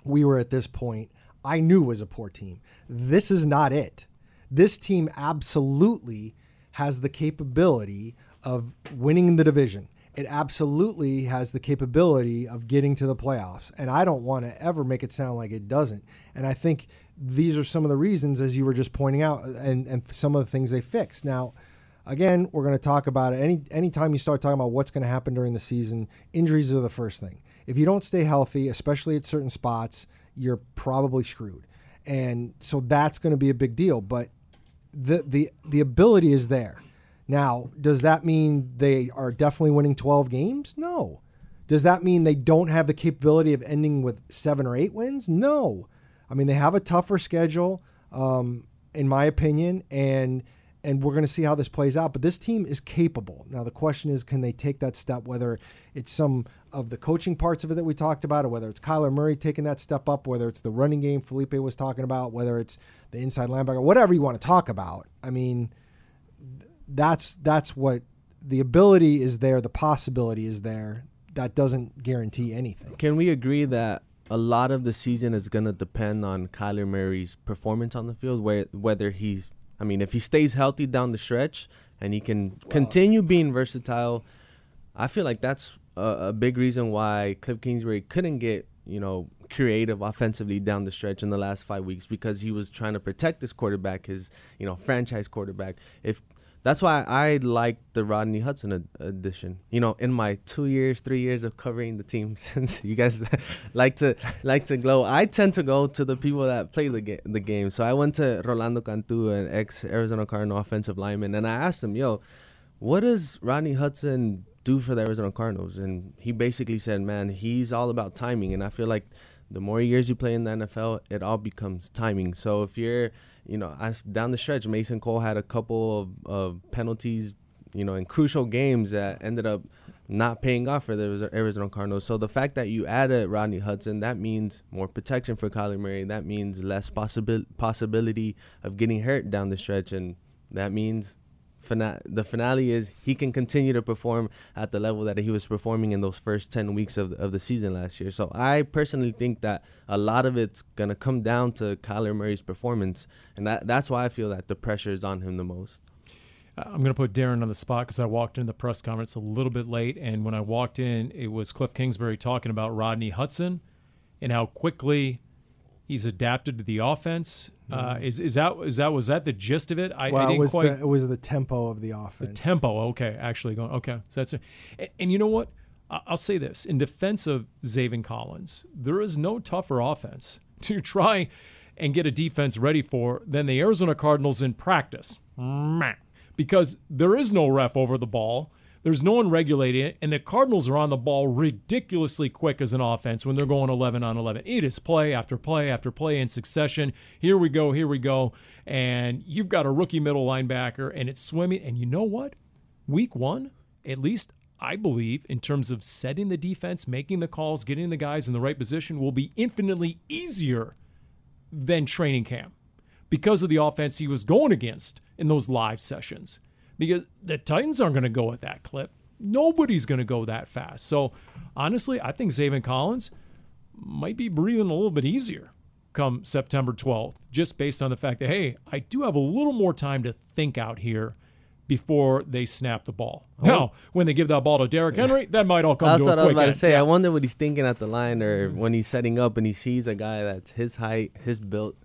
Speaker 2: we were at this point, I knew was a poor team. This is not it. This team absolutely has the capability of winning the division. It absolutely has the capability of getting to the playoffs. And I don't want to ever make it sound like it doesn't. And I think these are some of the reasons, as you were just pointing out, and, and some of the things they fixed. Now, again, we're going to talk about it. Any anytime you start talking about what's going to happen during the season, injuries are the first thing. If you don't stay healthy, especially at certain spots, you're probably screwed. And so that's going to be a big deal. But the the the ability is there. Now, does that mean they are definitely winning 12 games? No. Does that mean they don't have the capability of ending with seven or eight wins? No. I mean, they have a tougher schedule, um, in my opinion, and and we're going to see how this plays out. But this team is capable. Now, the question is, can they take that step? Whether it's some of the coaching parts of it that we talked about, or whether it's Kyler Murray taking that step up, whether it's the running game Felipe was talking about, whether it's the inside linebacker, whatever you want to talk about. I mean, that's that's what the ability is there, the possibility is there. That doesn't guarantee anything.
Speaker 3: Can we agree that a lot of the season is going to depend on Kyler Murray's performance on the field, where whether he's, I mean, if he stays healthy down the stretch and he can continue being versatile, I feel like that's a, a big reason why Cliff Kingsbury couldn't get, you know, creative offensively down the stretch in the last five weeks because he was trying to protect his quarterback, his, you know, franchise quarterback. If that's why I like the Rodney Hudson addition. You know, in my two years, three years of covering the team, since you guys like to like to glow, I tend to go to the people that play the ga- the game. So I went to Rolando Cantu, an ex Arizona Cardinal offensive lineman, and I asked him, "Yo, what does Rodney Hudson do for the Arizona Cardinals?" And he basically said, "Man, he's all about timing." And I feel like the more years you play in the NFL, it all becomes timing. So if you're you know, down the stretch, Mason Cole had a couple of, of penalties, you know, in crucial games that ended up not paying off for the Arizona Cardinals. So the fact that you added Rodney Hudson, that means more protection for Kyler Murray. That means less possibil- possibility of getting hurt down the stretch, and that means fina- the finale is he can continue to perform at the level that he was performing in those first 10 weeks of of the season last year. So I personally think that a lot of it's going to come down to Kyler Murray's performance. And that, that's why I feel that the pressure is on him the most.
Speaker 1: Uh, I'm going to put Darren on the spot because I walked in the press conference a little bit late, and when I walked in, it was Cliff Kingsbury talking about Rodney Hudson and how quickly he's adapted to the offense. Uh, is is that is that was that the gist of it? I, I
Speaker 2: well, it
Speaker 1: didn't
Speaker 2: was
Speaker 1: quite
Speaker 2: the it was the tempo of the offense.
Speaker 1: the tempo. Okay, actually going okay. So that's and, and you know what? I- I'll say this in defense of Zaven Collins, there is no tougher offense to try and get a defense ready for than the Arizona Cardinals in practice. Because there is no ref over the ball. There's no one regulating it, and the Cardinals are on the ball ridiculously quick as an offense when they're going 11 on 11. It is play after play after play in succession. Here we go, here we go. And you've got a rookie middle linebacker, and it's swimming. And you know what? Week one, at least I believe, in terms of setting the defense, making the calls, getting the guys in the right position, will be infinitely easier than training camp because of the offense he was going against in those live sessions. Because the Titans aren't going to go at that clip. Nobody's going to go that fast. So honestly, I think Zaven Collins might be breathing a little bit easier come September 12th, just based on the fact that, hey, I do have a little more time to think out here before they snap the ball. Oh. Now, when they give that ball to Derrick Henry, that might all come
Speaker 3: That's
Speaker 1: to a
Speaker 3: what I was
Speaker 1: quick
Speaker 3: about to
Speaker 1: end.
Speaker 3: say.
Speaker 1: Yeah.
Speaker 3: I wonder what he's thinking at the line, or when he's setting up and he sees a guy that's his height, his built,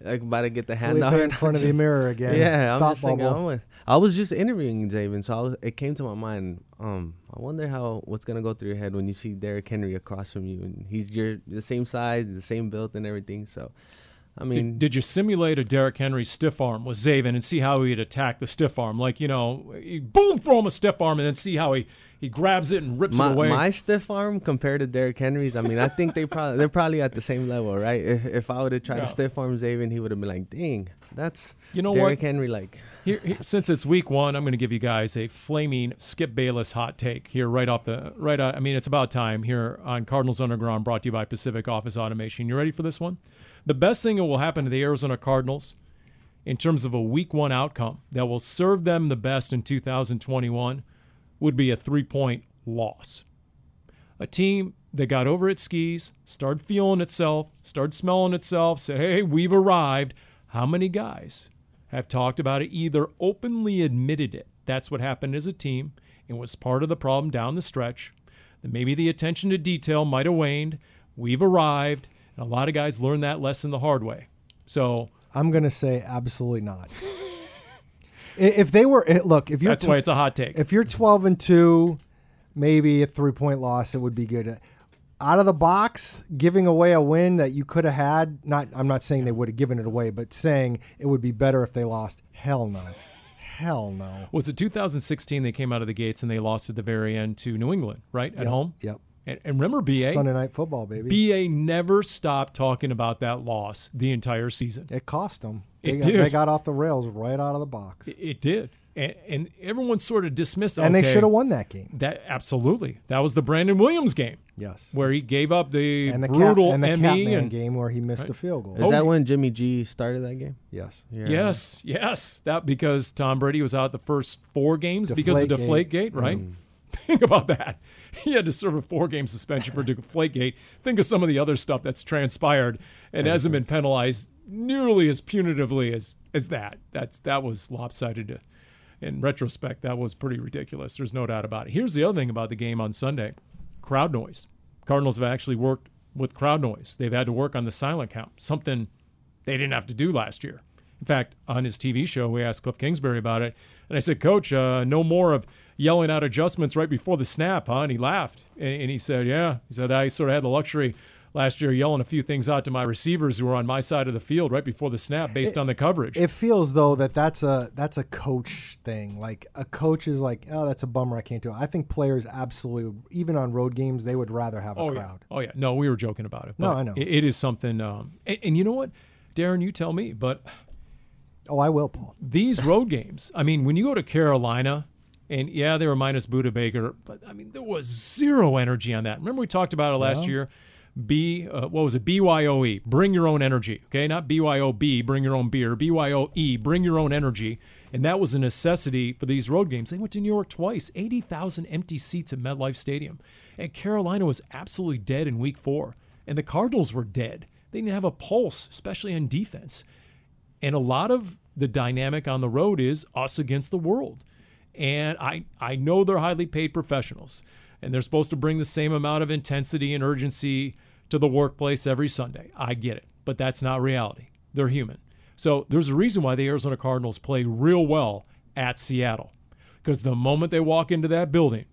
Speaker 3: like about to get the hand
Speaker 2: Felipe
Speaker 3: out
Speaker 2: in front of the mirror again.
Speaker 3: Yeah, I'm
Speaker 2: Thought
Speaker 3: just thinking.
Speaker 2: bubble.
Speaker 3: I'm with- I was just interviewing Zaven, so I was, it came to my mind. Um, I wonder how what's gonna go through your head when you see Derrick Henry across from you, and he's your the same size, the same build, and everything. So, I mean,
Speaker 1: Did, did you simulate a Derrick Henry stiff arm with Zaven and see how he'd attack the stiff arm? Like, you know, boom, throw him a stiff arm and then see how he, he grabs it and rips
Speaker 3: my,
Speaker 1: it away.
Speaker 3: my stiff arm compared to Derrick Henry's, I mean, I think they probably they're probably at the same level, right? If, if I would have tried to stiff arm Zaven, he would have been like, "Dang, that's
Speaker 1: You know
Speaker 3: Derrick
Speaker 1: what?
Speaker 3: Henry." Like,
Speaker 1: Here, here- since it's week one, I'm going to give you guys a flaming Skip Bayless hot take here, right off the right. Out, I mean, it's about time here on Cardinals Underground, brought to you by Pacific Office Automation. You ready for this one? The best thing that will happen to the Arizona Cardinals in terms of a week one outcome that will serve them the best in 2021 would be a three point loss. A team that got over its skis, started feeling itself, started smelling itself, said, hey, we've arrived. How many guys have talked about it, either openly admitted it? That's what happened as a team and was part of the problem down the stretch. That maybe the attention to detail might have waned. We've arrived. And a lot of guys learned that lesson the hard way. So
Speaker 2: I'm gonna say absolutely not. If they were eh, look, if you're
Speaker 1: that's why it's a hot take.
Speaker 2: if you're 12 and two, maybe a three point loss, it would be good. Out of the box, giving away a win that you could have had. Not, I'm not saying they would have given it away, but saying it would be better if they lost. Hell no, hell no.
Speaker 1: Was it 2016 they came out of the gates and they lost at the very end to New England, right? At
Speaker 2: Yep,
Speaker 1: home?
Speaker 2: Yep.
Speaker 1: And, and remember, BA?
Speaker 2: Sunday night football, baby.
Speaker 1: BA never stopped talking about that loss the entire season.
Speaker 2: it cost them.
Speaker 1: It
Speaker 2: They got,
Speaker 1: did.
Speaker 2: they got off the rails right out of the box,
Speaker 1: It, it did. And, and everyone sort of dismissed
Speaker 2: and they should have won that game.
Speaker 1: That absolutely. That was the Brandon Williams game
Speaker 2: Yes.
Speaker 1: where he gave up the,
Speaker 2: and the
Speaker 1: brutal
Speaker 2: cat, and the
Speaker 1: ME
Speaker 2: Catman
Speaker 1: and
Speaker 2: game where he missed the field goal.
Speaker 3: is
Speaker 1: Oh,
Speaker 3: that when Jimmy G started that game?
Speaker 2: yes.
Speaker 3: Yeah.
Speaker 1: Yes, yes. That because Tom Brady was out the first four games because of
Speaker 2: Deflategate.
Speaker 1: Deflategate, right? Mm. Think about that. He had to serve a four game suspension for Deflategate. Think of some of the other stuff that's transpired and hasn't been penalized nearly as punitively as as that. That's that was lopsided. In retrospect, that was pretty ridiculous. There's no doubt about it. Here's the other thing about the game on Sunday: crowd noise. Cardinals have actually worked with crowd noise. They've had to work on the silent count, something they didn't have to do last year. In fact, on his TV show, we asked Cliff Kingsbury about it, and I said, "Coach, uh, no more of yelling out adjustments right before the snap, huh?" And he laughed, and, and he said, "Yeah." He said, "I sort of had the luxury last year yelling a few things out to my receivers who were on my side of the field right before the snap, based on the coverage."
Speaker 2: It feels though that that's a that's a coach thing. Like a coach is like, oh, that's a bummer. I can't do it. I think players absolutely, even on road games, they would rather have a
Speaker 1: oh
Speaker 2: crowd.
Speaker 1: yeah, oh yeah. No, we were joking about it.
Speaker 2: No, I know.
Speaker 1: It, it is something. Um, and, and you know what, Darren, you tell me, but
Speaker 2: Oh, I will, Paul.
Speaker 1: these road games. I mean, when you go to Carolina, and yeah, they were minus Budda Baker, but I mean, there was zero energy on that. Remember we talked about it last year. B, uh, what was it? BYOE, bring your own energy. Okay, not BYOB, bring your own beer. BYOE, bring your own energy. And that was a necessity for these road games. They went to New York twice, 80,000 empty seats at MetLife Stadium. And Carolina was absolutely dead in week four. And the Cardinals were dead. They didn't have a pulse, especially on defense. And a lot of the dynamic on the road is us against the world. And I, I know they're highly paid professionals and they're supposed to bring the same amount of intensity and urgency to the workplace every Sunday. I get it, but that's not reality. They're human. So there's a reason why the Arizona Cardinals play real well at Seattle. Because the moment they walk into that building,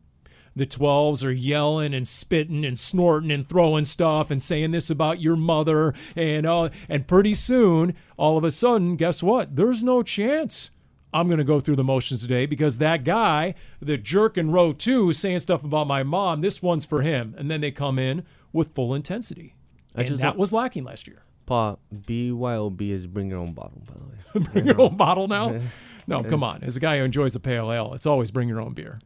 Speaker 1: the 12s are yelling and spitting and snorting and throwing stuff and saying this about your mother and uh, and pretty soon all of a sudden guess what there's no chance i'm going to go through the motions today because that guy the jerk in row two saying stuff about my mom this one's for him and then they come in with full intensity and
Speaker 3: just
Speaker 1: that
Speaker 3: want-
Speaker 1: was lacking last year
Speaker 3: Paul, BYOB is bring your own bottle, by the way.
Speaker 1: bring your own bottle now no come on as a guy who enjoys a pale ale it's always bring your own beer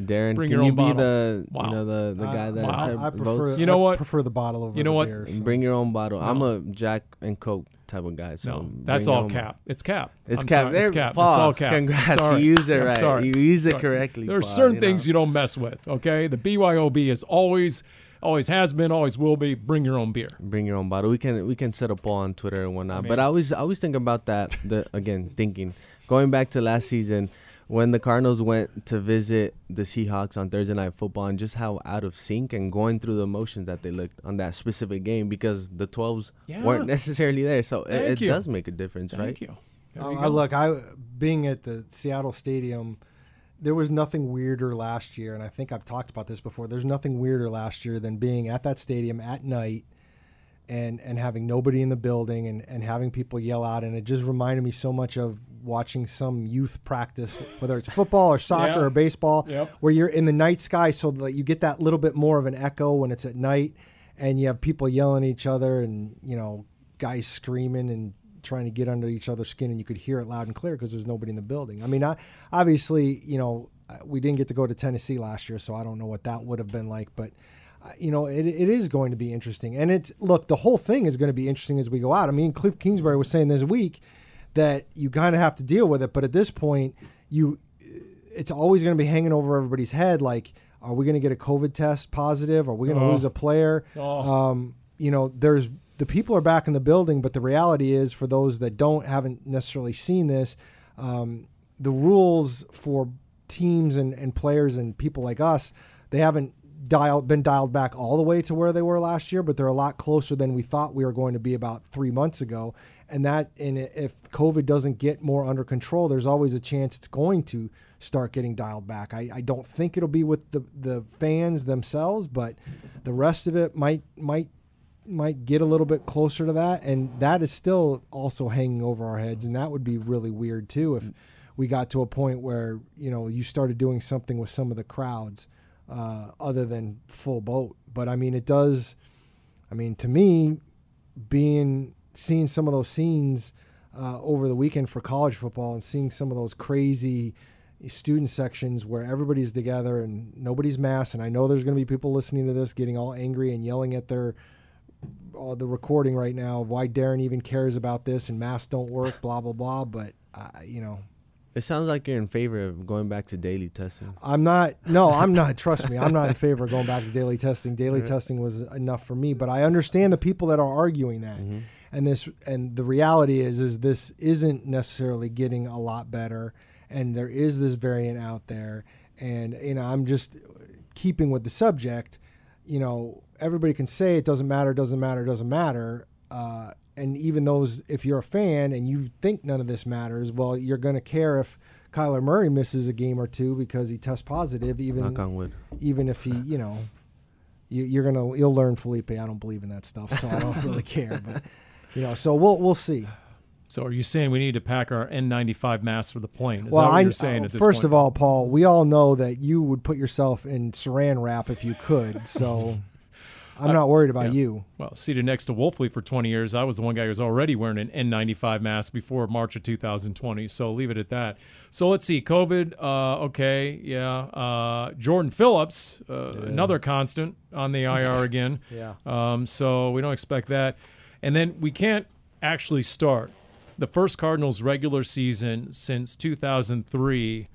Speaker 3: Darren,
Speaker 1: Bring
Speaker 3: can
Speaker 1: your
Speaker 3: you
Speaker 1: own
Speaker 3: be
Speaker 1: bottle.
Speaker 3: the
Speaker 1: Wow.
Speaker 3: you know the the guy
Speaker 2: Uh,
Speaker 3: that
Speaker 1: wow.
Speaker 3: said
Speaker 2: I prefer.
Speaker 3: votes?
Speaker 1: You know
Speaker 2: I
Speaker 1: what?
Speaker 2: prefer the bottle over
Speaker 1: You know
Speaker 2: the
Speaker 1: what?
Speaker 2: beer, so.
Speaker 3: Bring your own bottle. I'm a Jack and Coke type of guy. So
Speaker 1: No, that's all cap. It's cap.
Speaker 3: It's
Speaker 1: I'm
Speaker 3: cap.
Speaker 1: sorry, It's cap.
Speaker 3: Paul,
Speaker 1: it's all cap.
Speaker 3: congrats.
Speaker 1: Sorry.
Speaker 3: You used it
Speaker 1: I'm
Speaker 3: right.
Speaker 1: sorry.
Speaker 3: You used it correctly,
Speaker 1: There are
Speaker 3: Paul,
Speaker 1: certain
Speaker 3: you
Speaker 1: things
Speaker 3: know.
Speaker 1: you don't mess with. Okay, the BYOB is always, always has been, always will be. Bring your own beer.
Speaker 3: Bring your own bottle. We can we can set a poll on Twitter and whatnot.
Speaker 1: I mean-
Speaker 3: but I always I always think about that. The again thinking going back to last season when the Cardinals went to visit the Seahawks on Thursday Night Football and just how out of sync and going through the motions that they looked on that specific game because the 12s
Speaker 1: Yeah.
Speaker 3: weren't necessarily there. So it, it does make a difference,
Speaker 1: Thank
Speaker 3: right?
Speaker 1: you. There
Speaker 2: Uh,
Speaker 1: you
Speaker 2: I look, I being at the Seattle Stadium, there was nothing weirder last year, and I think I've talked about this before. There's nothing weirder last year than being at that stadium at night and and having nobody in the building and, and having people yell out and it just reminded me so much of watching some youth practice whether it's football or soccer
Speaker 1: Yeah.
Speaker 2: or baseball
Speaker 1: Yep.
Speaker 2: where you're in the night sky so that you get that little bit more of an echo when it's at night and you have people yelling at each other and you know guys screaming and trying to get under each other's skin and you could hear it loud and clear because there's nobody in the building i mean I, obviously you know we didn't get to go to tennessee last year so i don't know what that would have been like but uh, you know it, it is going to be interesting and it's look the whole thing is going to be interesting as we go out i mean cliff kingsbury was saying this week that you kind of have to deal with it but at this point you it's always going to be hanging over everybody's head like are we going to get a covid test positive are we going to
Speaker 1: Oh.
Speaker 2: lose a player
Speaker 1: Oh.
Speaker 2: um, you know there's the people are back in the building but the reality is for those that don't haven't necessarily seen this um, the rules for teams and, and players and people like us they haven't dialed been dialed back all the way to where they were last year but they're a lot closer than we thought we were going to be about three months ago and that and if covid doesn't get more under control there's always a chance it's going to start getting dialed back. I, I don't think it'll be with the, the fans themselves but the rest of it might might might get a little bit closer to that and that is still also hanging over our heads and that would be really weird too if we got to a point where you know you started doing something with some of the crowds uh, other than full boat. But i mean it does i mean to me being seeing some of those scenes uh, over the weekend for college football and seeing some of those crazy student sections where everybody's together and nobody's masked and i know there's going to be people listening to this getting all angry and yelling at their uh, the recording right now why Darren even cares about this and masks don't work, blah blah blah. But uh, you know,
Speaker 3: It sounds like you're in favor of going back to daily testing.
Speaker 2: I'm not. No, I'm not. Trust me, I'm not in favor of going back to daily testing. Daily testing was enough for me. But I understand the people that are arguing that, and this and the reality is, is this isn't necessarily getting a lot better, and there is this variant out there, and you know, I'm just keeping with the subject. You know, everybody can say it doesn't matter, doesn't matter, doesn't matter. Uh, and even those, if you're a fan and you think none of this matters, well, you're going to care if Kyler Murray misses a game or two because he tests positive, even
Speaker 3: Knock on wood.
Speaker 2: even if he, you know, you, you're gonna you'll learn Felipe. I don't believe in that stuff, so I don't really care. But you know, so we'll we'll see.
Speaker 1: So are you saying we need to pack our N95 masks for the plane? Is
Speaker 2: well,
Speaker 1: that what
Speaker 2: I
Speaker 1: you're saying at this
Speaker 2: first
Speaker 1: point?
Speaker 2: of all, Paul, we all know that you would put yourself in Saran wrap if you could. So I'm not worried about you.
Speaker 1: Well, seated next to Wolfley for 20 years, I was the one guy who was already wearing an N95 mask before March of 2020. So leave it at that. So let's see. COVID, uh, okay, yeah. Uh, Jordan Phillips, uh, another constant on the IR again.
Speaker 2: Yeah.
Speaker 1: Um, so we don't expect that. And then we can't actually start the first Cardinals regular season since 2003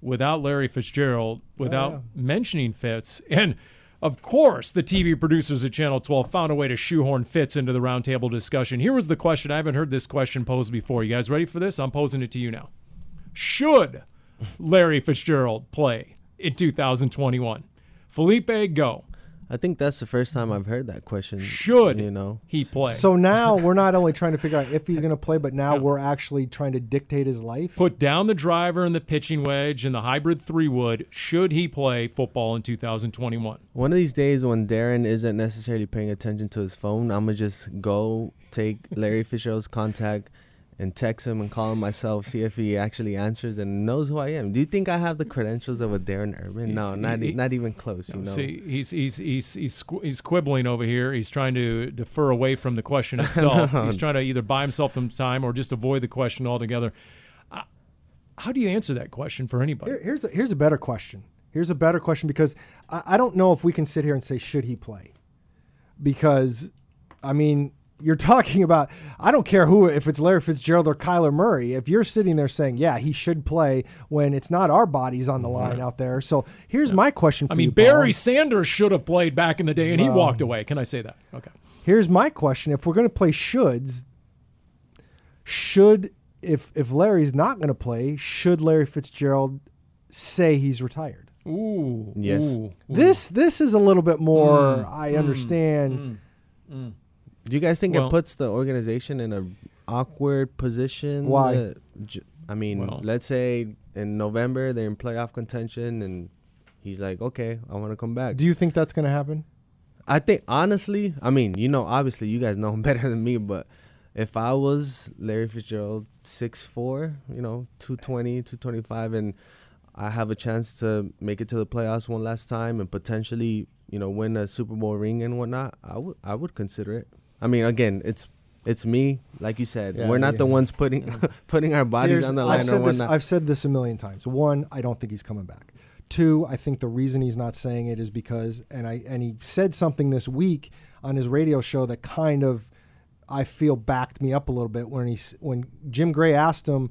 Speaker 1: without Larry Fitzgerald, without oh,
Speaker 2: yeah.
Speaker 1: mentioning Fitz. And of course, the TV producers at Channel 12 found a way to shoehorn Fitz into the roundtable discussion. Here was the question. I haven't heard this question posed before. You guys ready for this? I'm posing it to you now. Should Larry Fitzgerald play in 2021? Felipe, go.
Speaker 3: I think that's the first time mm-hmm. I've heard that question.
Speaker 1: Should
Speaker 3: you know?
Speaker 1: he play?
Speaker 2: So now we're not only trying to figure out if he's going to play, but now we're actually trying to dictate his life.
Speaker 1: Put down the driver and the pitching wedge and the hybrid three wood. Should he play football in 2021?
Speaker 3: One of these days when Darren isn't necessarily paying attention to his phone, I'm gonna just go take Larry Fitzgerald's contact and text him and call him myself, see if he actually answers and knows who I am. Do you think I have the credentials of a Darren Urban? No,
Speaker 1: He's-
Speaker 3: not
Speaker 1: he-
Speaker 3: not even close. You know.
Speaker 1: See, he's he's he's he's squ- he's quibbling over here. He's trying to defer away from the question itself. He's trying to either buy himself some time or just avoid the question altogether. Uh, how do you answer that question for anybody?
Speaker 2: Here, here's a, here's a better question. Here's a better question because I, I don't know if we can sit here and say should he play, because I mean you're talking about I don't care who if it's Larry Fitzgerald or Kyler Murray. If you're sitting there saying yeah he should play when it's not our bodies on the line out there. So here's my question for you.
Speaker 1: I mean,
Speaker 2: you, Paul.
Speaker 1: Barry Sanders should have played back in the day, and he walked away. Can I say that? Okay.
Speaker 2: Here's my question: If we're going to play shoulds, should if if Larry's not going to play, should Larry Fitzgerald say he's retired?
Speaker 1: Ooh.
Speaker 3: Yes.
Speaker 1: ooh, ooh.
Speaker 2: This this is a little bit more.
Speaker 1: Mm,
Speaker 2: I
Speaker 1: mm,
Speaker 2: understand.
Speaker 1: mm.
Speaker 3: Do you guys think
Speaker 1: Well-
Speaker 3: it puts the organization in a awkward position?
Speaker 2: Why?
Speaker 3: that j- I mean,
Speaker 1: Well-
Speaker 3: let's say in November they're in playoff contention, and he's like, "Okay, I want to come back."
Speaker 2: Do you think that's going to happen?
Speaker 3: I think honestly, I mean, you know, obviously you guys know him better than me, but if I was Larry Fitzgerald, six four, you know, 220, 225, and I have a chance to make it to the playoffs one last time and potentially, you know, win a Super Bowl ring and whatnot, I would I would consider it. I mean, again, it's it's me, like you said.
Speaker 2: Yeah,
Speaker 3: We're not the ones putting putting our bodies on the
Speaker 2: I've
Speaker 3: line or
Speaker 2: said this.
Speaker 3: whatnot.
Speaker 2: I've said this a million times. One, I don't think he's coming back. Two, I think the reason he's not saying it is because, and I and he said something this week on his radio show that kind of, I feel backed me up a little bit when he when Jim Gray asked him,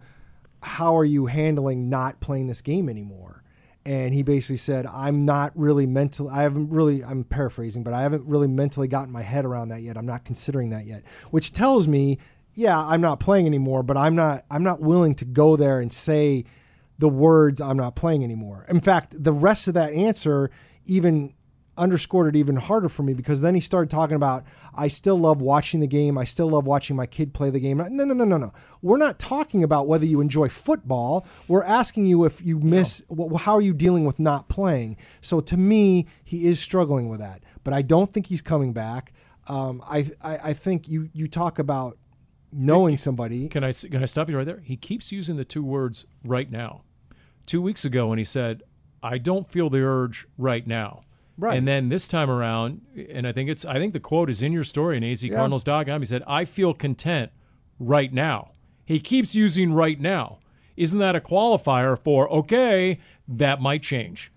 Speaker 2: "How are you handling not playing this game anymore?" And he basically said, "I'm not really mentally. I haven't really. I'm paraphrasing, but I haven't really mentally gotten my head around that yet. I'm not considering that yet." Which tells me, yeah, I'm not playing anymore, but I'm not. I'm not willing to go there and say the words I'm not playing anymore. In fact, the rest of that answer even underscored it even harder for me because then he started talking about I still love watching the game. I still love watching my kid play the game. No, no, no, no, no. We're not talking about whether you enjoy football. We're asking you if you miss wh- how are you dealing with not playing. So to me, he is struggling with that. But I don't think he's coming back. Um, I, I I think you you talk about knowing somebody.
Speaker 1: Can I can I stop you right there? He keeps using the two words right now. Two weeks ago, when he said, "I don't feel the urge right now,"
Speaker 2: Right.
Speaker 1: and then this time around, and I think it's I think the quote is in your story in AZ Cardinals dog. He said, "I feel content right now." He keeps using right now. Isn't that a qualifier for okay? That might change.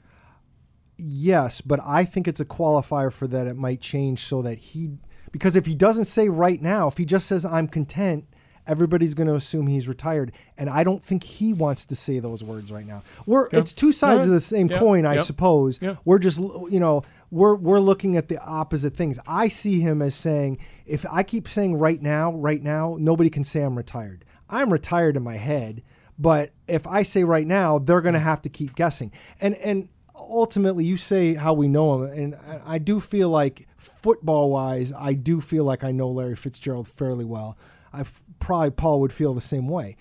Speaker 2: Yes, but I think it's a qualifier for that it might change so that he because if he doesn't say right now, if he just says I'm content, everybody's going to assume he's retired and I don't think he wants to say those words right now. We're it's two sides of the same
Speaker 1: Yeah.
Speaker 2: coin, I suppose. We're just you know, we're we're looking at the opposite things. I see him as saying if I keep saying right now, right now, nobody can say I'm retired. I'm retired in my head, but if I say right now, they're going to have to keep guessing. And and ultimately you say how we know him and I- do feel like football wise I do feel like I know Larry Fitzgerald fairly well. I probably Paul would feel the same way.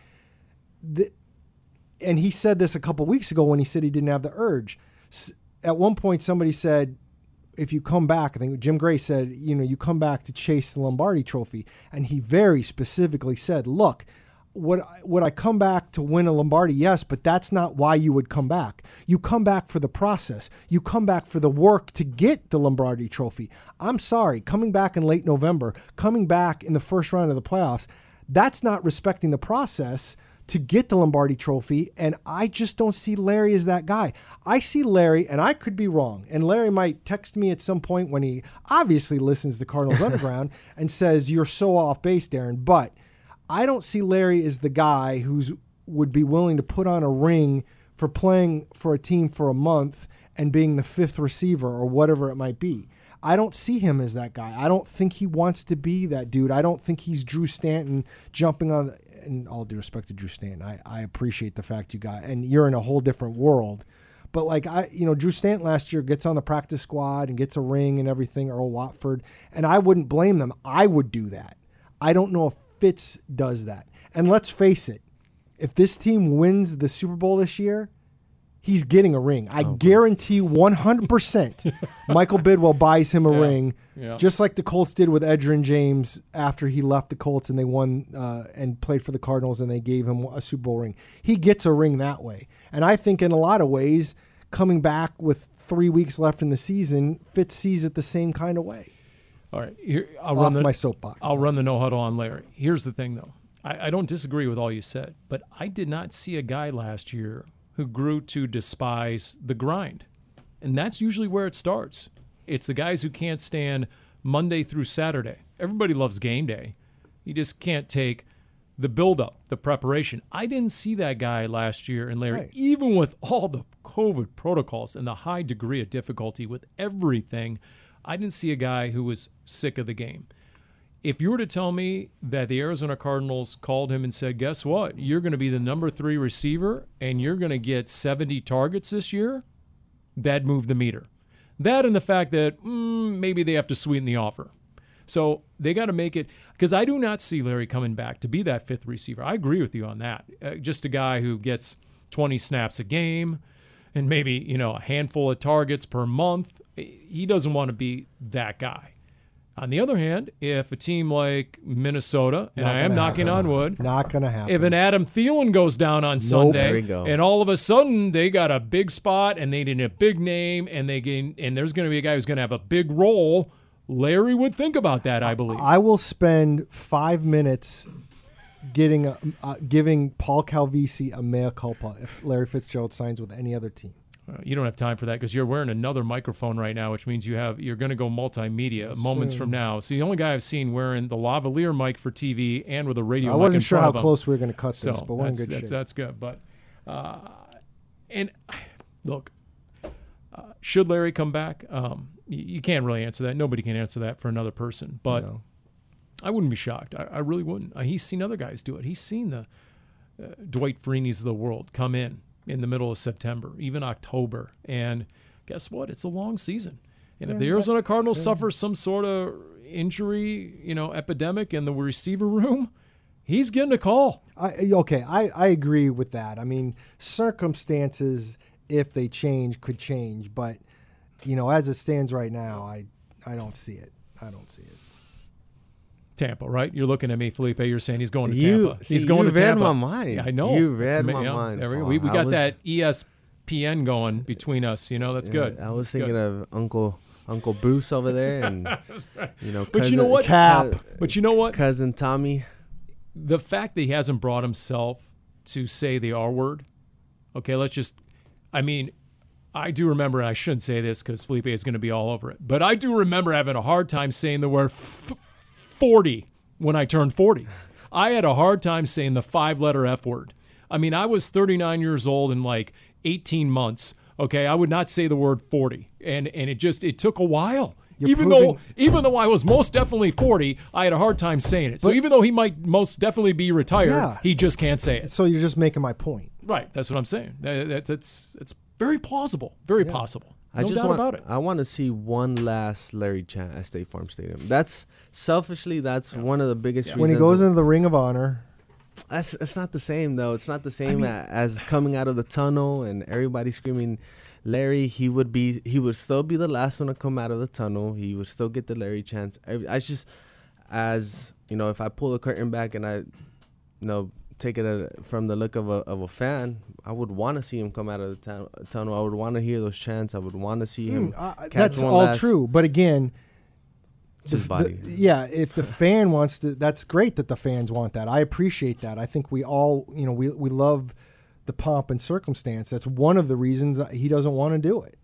Speaker 2: The, and he said this a couple weeks ago when he said he didn't have the urge. At one point somebody said if you come back, I think Jim Gray said, you know, you come back to chase the Lombardi trophy and he very specifically said, look, would I, would I come back to win a Lombardi? Yes, but that's not why you would come back. You come back for the process. You come back for the work to get the Lombardi trophy. I'm sorry, coming back in late November, coming back in the first round of the playoffs, that's not respecting the process to get the Lombardi trophy. And I just don't see Larry as that guy. I see Larry, and I could be wrong. And Larry might text me at some point when he obviously listens to Cardinals Underground and says, You're so off base, Darren. But I don't see Larry as the guy who's would be willing to put on a ring for playing for a team for a month and being the fifth receiver or whatever it might be. I don't see him as that guy. I don't think he wants to be that dude. I don't think he's Drew Stanton jumping on. And all due respect to Drew Stanton, I, I appreciate the fact you got, and you're in a whole different world. But like I, you know, Drew Stanton last year gets on the practice squad and gets a ring and everything. Earl Watford, and I wouldn't blame them. I would do that. I don't know if Fitz does that. And let's face it, if this team wins the Super Bowl this year, he's getting a ring. I guarantee 100% Michael Bidwill buys him a
Speaker 1: Yeah.
Speaker 2: ring,
Speaker 1: Yeah.
Speaker 2: just like the Colts did with Edgerrin James after he left the Colts and they won uh, and played for the Cardinals and they gave him a Super Bowl ring. He gets a ring that way. And I think in a lot of ways, coming back with three weeks left in the season, Fitz sees it the same kind of way.
Speaker 1: All right, here I'll
Speaker 2: Off
Speaker 1: run the
Speaker 2: my soapbox.
Speaker 1: I'll run the no huddle on Larry. Here's the thing, though. I, I don't disagree with all you said, but I did not see a guy last year who grew to despise the grind, and that's usually where it starts. It's the guys who can't stand Monday through Saturday. Everybody loves game day. You just can't take the buildup, the preparation. I didn't see that guy last year in Larry,
Speaker 2: Right.
Speaker 1: even with all the COVID protocols and the high degree of difficulty with everything. I didn't see a guy who was sick of the game if you were to tell me that the Arizona Cardinals called him and said, "Guess what? You're going to be the number three receiver, and you're going to get 70 targets this year," that moved the meter. That and the fact that mm, maybe they have to sweeten the offer. So they got to make it because I do not see Larry coming back to be that fifth receiver. I agree with you on that. Uh, just a guy who gets 20 snaps a game and maybe you know a handful of targets per month. He doesn't want to be that guy. On the other hand, if a team like Minnesota, and
Speaker 2: Not
Speaker 1: I am
Speaker 2: gonna
Speaker 1: knocking
Speaker 2: happen.
Speaker 1: on wood,
Speaker 2: Not gonna happen.
Speaker 1: if an Adam Thielen goes down on Sunday,
Speaker 3: we go.
Speaker 1: and all of a sudden they got a big spot and they need a big name, and they gain, and there's going to be a guy who's going to have a big role, Larry would think about that. I believe.
Speaker 2: I will spend five minutes getting a, uh, giving Paul Calvisi a mea culpa if Larry Fitzgerald signs with any other team.
Speaker 1: Uh, you don't have time for that because you're wearing another microphone right now, which means you have you're going to go multimedia moments from now. So the only guy I've seen wearing the lavalier mic for TV and with a radio.
Speaker 2: I wasn't sure how close we were going to cut
Speaker 1: So
Speaker 2: this, but we're in good
Speaker 1: that's,
Speaker 2: shape.
Speaker 1: that's good. But uh, and look, uh, should Larry come back? Um, you, you can't really answer that. Nobody can answer that for another person. But
Speaker 2: No.
Speaker 1: I wouldn't be shocked. I, I really wouldn't. Uh, he's seen other guys do it. He's seen the uh, Dwight Freeney's of the world come in in the middle of September, even October, and guess what? It's a long season. And if the Arizona Cardinals suffer some sort of injury, you know, epidemic in the receiver room, he's getting a call.
Speaker 2: I, okay, I, I agree with that. I mean, circumstances, if they change, could change. But, you know, as it stands right now, I, I don't see it. I don't see it.
Speaker 1: Tampa, right? You're looking at me, Felipe. You're saying he's going to
Speaker 3: You-
Speaker 1: Tampa.
Speaker 3: see,
Speaker 1: he's going
Speaker 3: you
Speaker 1: to
Speaker 3: read
Speaker 1: Tampa.
Speaker 3: my mind.
Speaker 1: Yeah, I know.
Speaker 3: You read my
Speaker 1: yeah,
Speaker 3: mind,
Speaker 1: There we, go. We, we got
Speaker 3: was-
Speaker 1: that ESPN going between us. You know, that's good.
Speaker 3: I was
Speaker 1: good.
Speaker 3: thinking of Uncle Uncle Bruce over there, and you know,
Speaker 1: But you know
Speaker 3: cousin-
Speaker 1: what?
Speaker 2: Cap.
Speaker 3: cou-
Speaker 1: But you know what?
Speaker 3: cousin Tommy.
Speaker 1: the fact that he hasn't brought himself to say the R word, okay, let's just, I mean, I do remember, and I shouldn't say this because Felipe is going to be all over it, but I do remember having a hard time saying the word f- 40 when I turned 40. I had a hard time saying the five letter F word. I mean, I was 39 years old in like 18 months. Okay, I would not say the word 40, and and it just it took a while.
Speaker 2: You're
Speaker 1: even though even though I was most definitely 40, I had a hard time saying it. So even though he might most definitely be retired,
Speaker 2: Yeah.
Speaker 1: he just can't say it.
Speaker 2: So you're just making my point.
Speaker 1: Right, that's what I'm saying. That, that- that's it's very plausible, very possible. No
Speaker 3: I just
Speaker 1: doubt
Speaker 3: want,
Speaker 1: about it.
Speaker 3: I want to see one last Larry chant at State Farm Stadium. That's selfishly, that's one of the biggest reasons.
Speaker 2: When he goes into the Ring of Honor,
Speaker 3: That's it's not the same though. It's not the same a- as coming out of the tunnel and everybody screaming Larry. He would be he would still be the last one to come out of the tunnel. He would still get the Larry chance. I, I just as you know, if I pull the curtain back and I you know take it uh from the look of a of a fan, I would want to see him come out of the tu- tunnel. I would want to hear those chants. I would want to see him.
Speaker 2: Hmm, uh,
Speaker 3: catch
Speaker 2: that's
Speaker 3: one
Speaker 2: all
Speaker 3: last-
Speaker 2: true. But again, the- the- yeah, if the fan wants to, that's great that the fans want that. I appreciate that. I think we all, you know, we we love the pomp and circumstance. That's one of the reasons that he doesn't want to do it.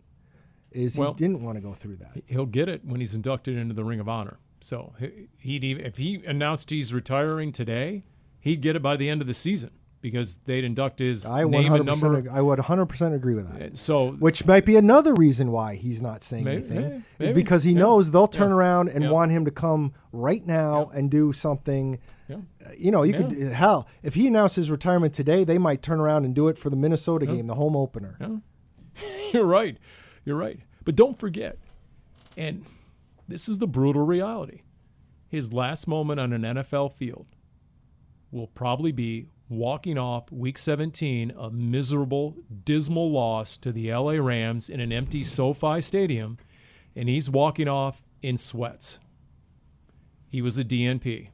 Speaker 2: Is
Speaker 1: Well-
Speaker 2: he didn't want to go through that.
Speaker 1: He'll get it when he's inducted into the Ring of Honor. So he- he'd even, if he announced he's retiring today, he'd get it by the end of the season because they'd induct his
Speaker 2: I
Speaker 1: name and number.
Speaker 2: ag- I would 100% agree with that.
Speaker 1: So
Speaker 2: Which might be another reason why he's not saying
Speaker 1: Maybe,
Speaker 2: anything.
Speaker 1: maybe,
Speaker 2: is
Speaker 1: maybe,
Speaker 2: because he
Speaker 1: yeah,
Speaker 2: knows they'll turn
Speaker 1: yeah,
Speaker 2: around and
Speaker 1: yeah.
Speaker 2: want him to come right now and do something.
Speaker 1: Yeah.
Speaker 2: Uh, You know, you could hell if he announced his retirement today, they might turn around and do it for the Minnesota game, the home opener.
Speaker 1: You're right. You're right. But don't forget, and this is the brutal reality his last moment on an NFL field will probably be walking off week 17, a miserable, dismal loss to the LA Rams in an empty SoFi stadium, and he's walking off in sweats. He was a DNP.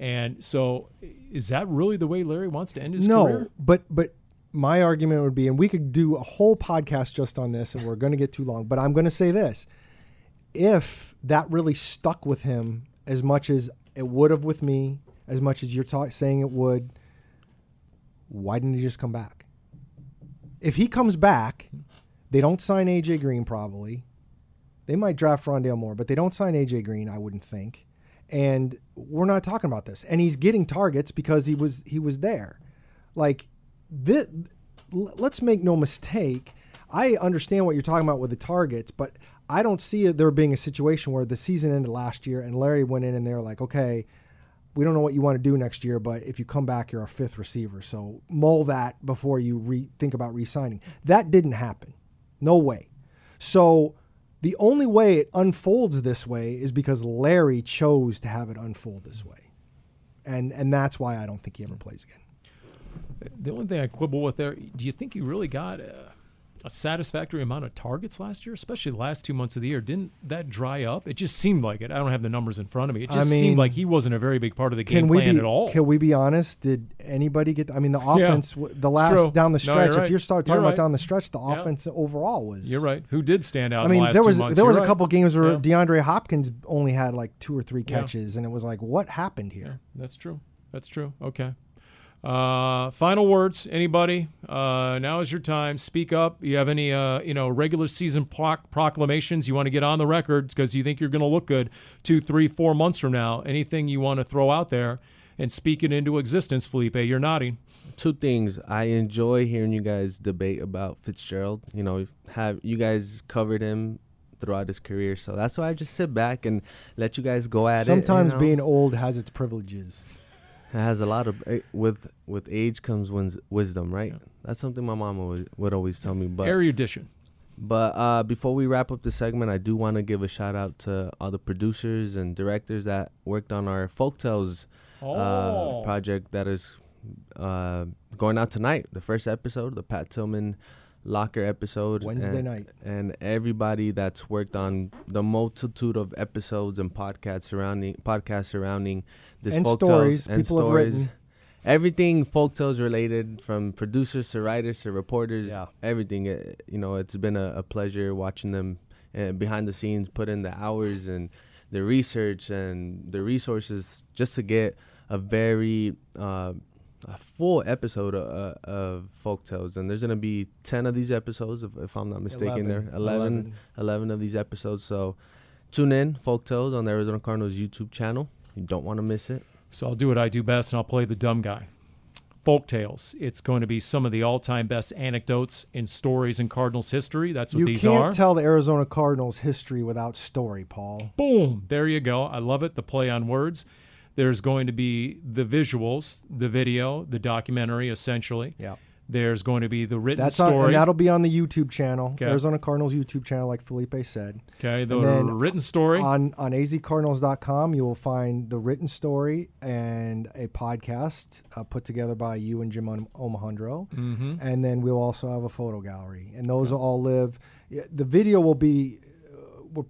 Speaker 1: And so, is that really the way Larry wants to end his
Speaker 2: no,
Speaker 1: career?
Speaker 2: No, but but my argument would be, and we could do a whole podcast just on this, and we're going to get too long. But I'm going to say this: if that really stuck with him as much as it would have with me, as much as you're saying it would, why didn't he just come back? If he comes back, they don't sign AJ Green probably. They might draft Rondale Moore, but they don't sign AJ Green, I wouldn't think. And we're not talking about this. And he's getting targets because he was he was there. Like this, let's make no mistake. I understand what you're talking about with the targets, but I don't see there being a situation where the season ended last year and Larry went in and they're like, okay, we don't know what you want to do next year, but if you come back, you're our fifth receiver. So mull that before you re- think about re-signing. That didn't happen. No way. So the only way it unfolds this way is because Larry chose to have it unfold this way, and and that's why I don't think he ever plays again.
Speaker 1: The only thing I quibble with there, do you think he really got uh, a satisfactory amount of targets last year, especially the last two months of the year. Didn't that dry up? It just seemed like it. I don't have the numbers in front of me. It just
Speaker 2: I mean,
Speaker 1: seemed like he wasn't a very big part of the game plan
Speaker 2: be
Speaker 1: at all.
Speaker 2: can we be honest? Did anybody get? I mean, the offense, w the last
Speaker 1: true.
Speaker 2: down the
Speaker 1: No,
Speaker 2: stretch.
Speaker 1: right.
Speaker 2: If you start
Speaker 1: You're
Speaker 2: talking
Speaker 1: right.
Speaker 2: about down the stretch, the
Speaker 1: Yeah.
Speaker 2: offense overall was.
Speaker 1: You're right. Who did stand out?
Speaker 2: I
Speaker 1: in the
Speaker 2: mean,
Speaker 1: last
Speaker 2: there was there was
Speaker 1: You're
Speaker 2: a couple
Speaker 1: right.
Speaker 2: games where
Speaker 1: Yeah.
Speaker 2: DeAndre Hopkins only had like two or three
Speaker 1: Yeah.
Speaker 2: catches, and it was like, what happened here?
Speaker 1: That's true. That's true. Okay. Uh, final words, anybody? Uh, now is your time. Speak up. You have any, uh, you know, regular season proc- proclamations you want to get on the record because you think you're going to look good two, three, four months from now? Anything you want to throw out there and speak it into existence, Felipe? You're nodding.
Speaker 3: two things. I enjoy hearing you guys debate about Fitzgerald. You know, have you guys covered him throughout his career, so that's why I just sit back and let you guys go at
Speaker 2: Sometimes
Speaker 3: it. you know?
Speaker 2: being old has its privileges.
Speaker 3: It has a lot of eh, with with age comes wins, wisdom, right?
Speaker 1: Yeah.
Speaker 3: That's something my mom always, would always tell me. But
Speaker 1: Erudition.
Speaker 3: But uh, before we wrap up the segment, I do want to give a shout out to all the producers and directors that worked on our Folktales
Speaker 1: Oh.
Speaker 3: uh, project that is uh, going out tonight. The first episode, the Pat Tillman Locker episode.
Speaker 2: Wednesday
Speaker 3: and,
Speaker 2: night.
Speaker 3: And everybody that's worked on the multitude of episodes and podcasts surrounding podcasts surrounding this
Speaker 2: And stories
Speaker 3: and
Speaker 2: people have
Speaker 3: stories.
Speaker 2: written.
Speaker 3: Everything folktales related, from producers to writers to reporters,
Speaker 2: Yeah.
Speaker 3: everything. uh, You know, it's been a, a pleasure watching them uh, behind the scenes, put in the hours and the research and the resources just to get a very uh, a full episode uh, of folktales. And there's gonna be ten of these episodes, if, if I'm not mistaken. There, 11, 11 of these episodes. So tune in, folktales on the Arizona Cardinals YouTube channel. You don't want to miss it.
Speaker 1: So I'll do what I do best, and I'll play the dumb guy. Folk tales. It's going to be some of the all-time best anecdotes and stories in Cardinals history. That's what
Speaker 2: You
Speaker 1: these are.
Speaker 2: You can't tell the Arizona Cardinals history without story, Paul.
Speaker 1: Boom. There you go. I love it. The play on words. There's going to be the visuals, the video, the documentary, essentially.
Speaker 2: Yeah.
Speaker 1: There's going to be the written
Speaker 2: That's on,
Speaker 1: story.
Speaker 2: and that'll be on the YouTube channel,
Speaker 1: Okay.
Speaker 2: Arizona Cardinals YouTube channel, like Felipe said.
Speaker 1: okay. The
Speaker 2: then
Speaker 1: written story.
Speaker 2: On on azcardinals.com, you will find the written story and a podcast uh, put together by you and Jim Om- Omahundro.
Speaker 1: mm-hmm.
Speaker 2: And then we'll also have a photo gallery. And those will all live. The video will be, uh, we're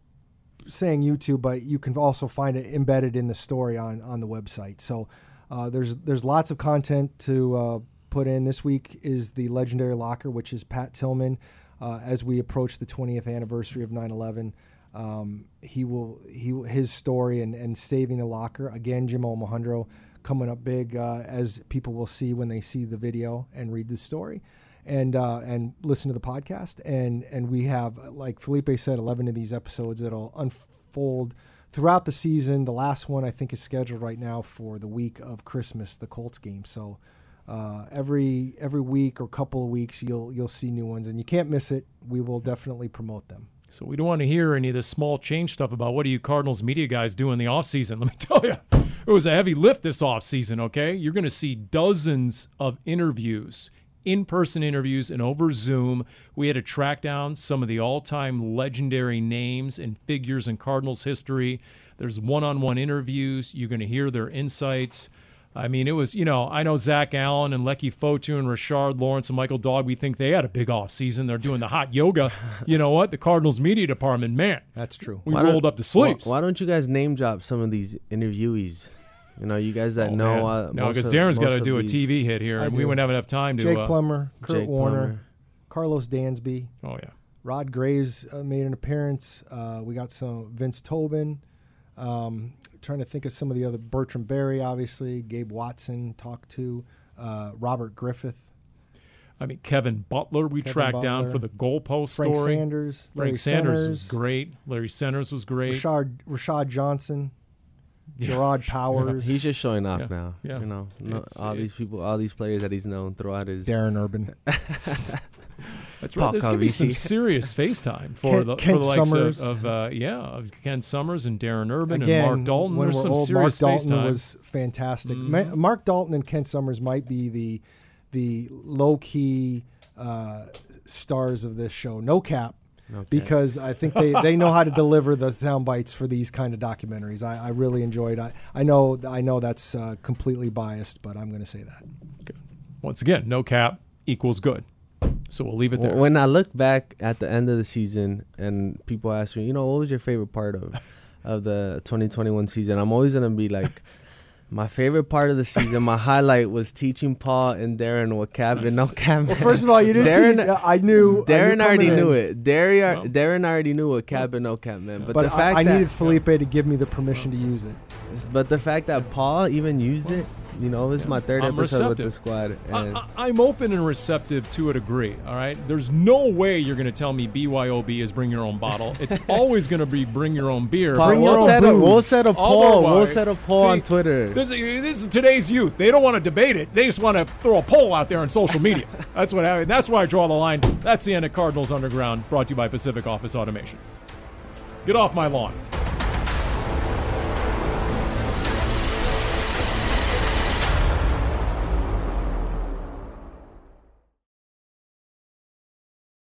Speaker 2: saying YouTube, but you can also find it embedded in the story on, on the website. So uh, there's there's lots of content to uh, put in. This week is the legendary locker, which is Pat Tillman. Uh, as we approach the 20th anniversary of 9/11, um, he will he his story and, and saving the locker again. Jim Omahundro coming up big uh, as people will see when they see the video and read the story. And uh, and listen to the podcast and and we have like Felipe said, eleven of these episodes that'll unfold throughout the season. The last one I think is scheduled right now for the week of Christmas, the Colts game. So uh, every every week or couple of weeks, you'll you'll see new ones, and you can't miss it. We will definitely promote them.
Speaker 1: So we don't want to hear any of this small change stuff about what do you Cardinals media guys do in the offseason. Let me tell you, it was a heavy lift this offseason, okay? You're going to see dozens of interviews, in-person interviews and over Zoom. We had to track down some of the all-time legendary names and figures in Cardinals history. There's one-on-one interviews. You're going to hear their insights. I mean, it was, you know, I know Zach Allen and Leki Fotu and Rashard Lawrence and Michael Dogbe, we think they had a big off season. They're doing the hot yoga. You know what? The Cardinals media department, man,
Speaker 2: That's true.
Speaker 1: we
Speaker 3: Why don't-
Speaker 1: rolled up the
Speaker 3: Why,
Speaker 1: sleeves.
Speaker 3: why don't you guys name drop some of these interviewees? You know, you guys that
Speaker 1: Oh,
Speaker 3: know.
Speaker 1: man.
Speaker 3: Uh,
Speaker 1: no, because Darren's got to do a
Speaker 3: these-
Speaker 1: TV hit here,
Speaker 2: I
Speaker 1: and we wouldn't have enough time to.
Speaker 2: Jake
Speaker 1: uh,
Speaker 2: Plummer, Kurt
Speaker 3: Jake
Speaker 2: Warner,
Speaker 3: Plummer.
Speaker 2: Karlos Dansby,
Speaker 1: oh yeah,
Speaker 2: Rod Graves uh, made an appearance. Uh, we got some Vince Tobin. Um, trying to think of some of the other Bertrand Berry, obviously. Gabe Watson talked to. Uh, Robert Griffith,
Speaker 1: I mean Kevin Butler. We
Speaker 2: Kevin
Speaker 1: tracked down for the goalpost
Speaker 2: Frank
Speaker 1: story.
Speaker 2: Sanders, Larry
Speaker 1: Frank Sanders
Speaker 2: Centers,
Speaker 1: was great. Larry Centers was great.
Speaker 2: Rashad, Rashad Johnson,
Speaker 1: Yeah.
Speaker 2: Jerraud Powers,
Speaker 3: He's just showing off
Speaker 1: Yeah,
Speaker 3: now.
Speaker 1: yeah.
Speaker 3: You know, no, all these people, all these players that he's known throughout his.
Speaker 2: Darren Urban.
Speaker 1: That's right.
Speaker 3: Paul
Speaker 1: There's going to be some serious FaceTime for
Speaker 2: Kent-
Speaker 1: the for
Speaker 2: Kent
Speaker 1: the likes
Speaker 2: Summers.
Speaker 1: of, of uh, yeah of Ken Summers and Darren Urban
Speaker 2: Again,
Speaker 1: and Mark Dalton.
Speaker 2: when
Speaker 1: There's
Speaker 2: we're
Speaker 1: some
Speaker 2: old,
Speaker 1: serious
Speaker 2: Mark Dalton
Speaker 1: FaceTime.
Speaker 2: was fantastic. Ma-
Speaker 1: Mhm.
Speaker 2: Mark Dalton and Ken Summers might be the the low key uh, stars of this show. No cap.
Speaker 3: No cap.
Speaker 2: Because I think they, they know how to deliver the sound bites for these kind of documentaries. I, I really enjoyed. I I know I know that's uh, completely biased, but I'm going to say that.
Speaker 1: Once again, no cap equals good. So we'll leave it there.
Speaker 3: When I look back at the end of the season and people ask me, you know, what was your favorite part of of the 2021 season? I'm always gonna be like, my favorite part of the season, my highlight was teaching Paul and Darren what cap and no cap.
Speaker 2: Well, first of all, you didn't.
Speaker 3: Darren,
Speaker 2: teach- uh, I knew. I
Speaker 3: Darren
Speaker 2: knew
Speaker 3: already
Speaker 2: coming
Speaker 3: knew it. Darren,
Speaker 1: Well.
Speaker 3: Darren already knew what cap and no cap meant. But,
Speaker 2: But,
Speaker 3: the fact
Speaker 2: I, I
Speaker 3: that,
Speaker 2: needed Felipe to give me the permission to use it.
Speaker 3: but the fact that Paul even used it, you know, this is my 3rd
Speaker 1: I'm
Speaker 3: episode with the squad. And
Speaker 1: I, I'm open and receptive to a degree. All right, there's no way you're going to tell me BYOB is bring your own bottle. It's always going to be bring your own beer.
Speaker 3: Paul,
Speaker 2: Bring
Speaker 3: we'll,
Speaker 2: own
Speaker 3: set a, we'll set a poll. We'll set a poll on Twitter.
Speaker 1: This, is- this is today's youth. They don't want to debate it. They just want to throw a poll out there on social media. that's what. I, that's where I draw the line. That's the end of Cardinals Underground, brought to you by Pacific Office Automation. Get off my lawn.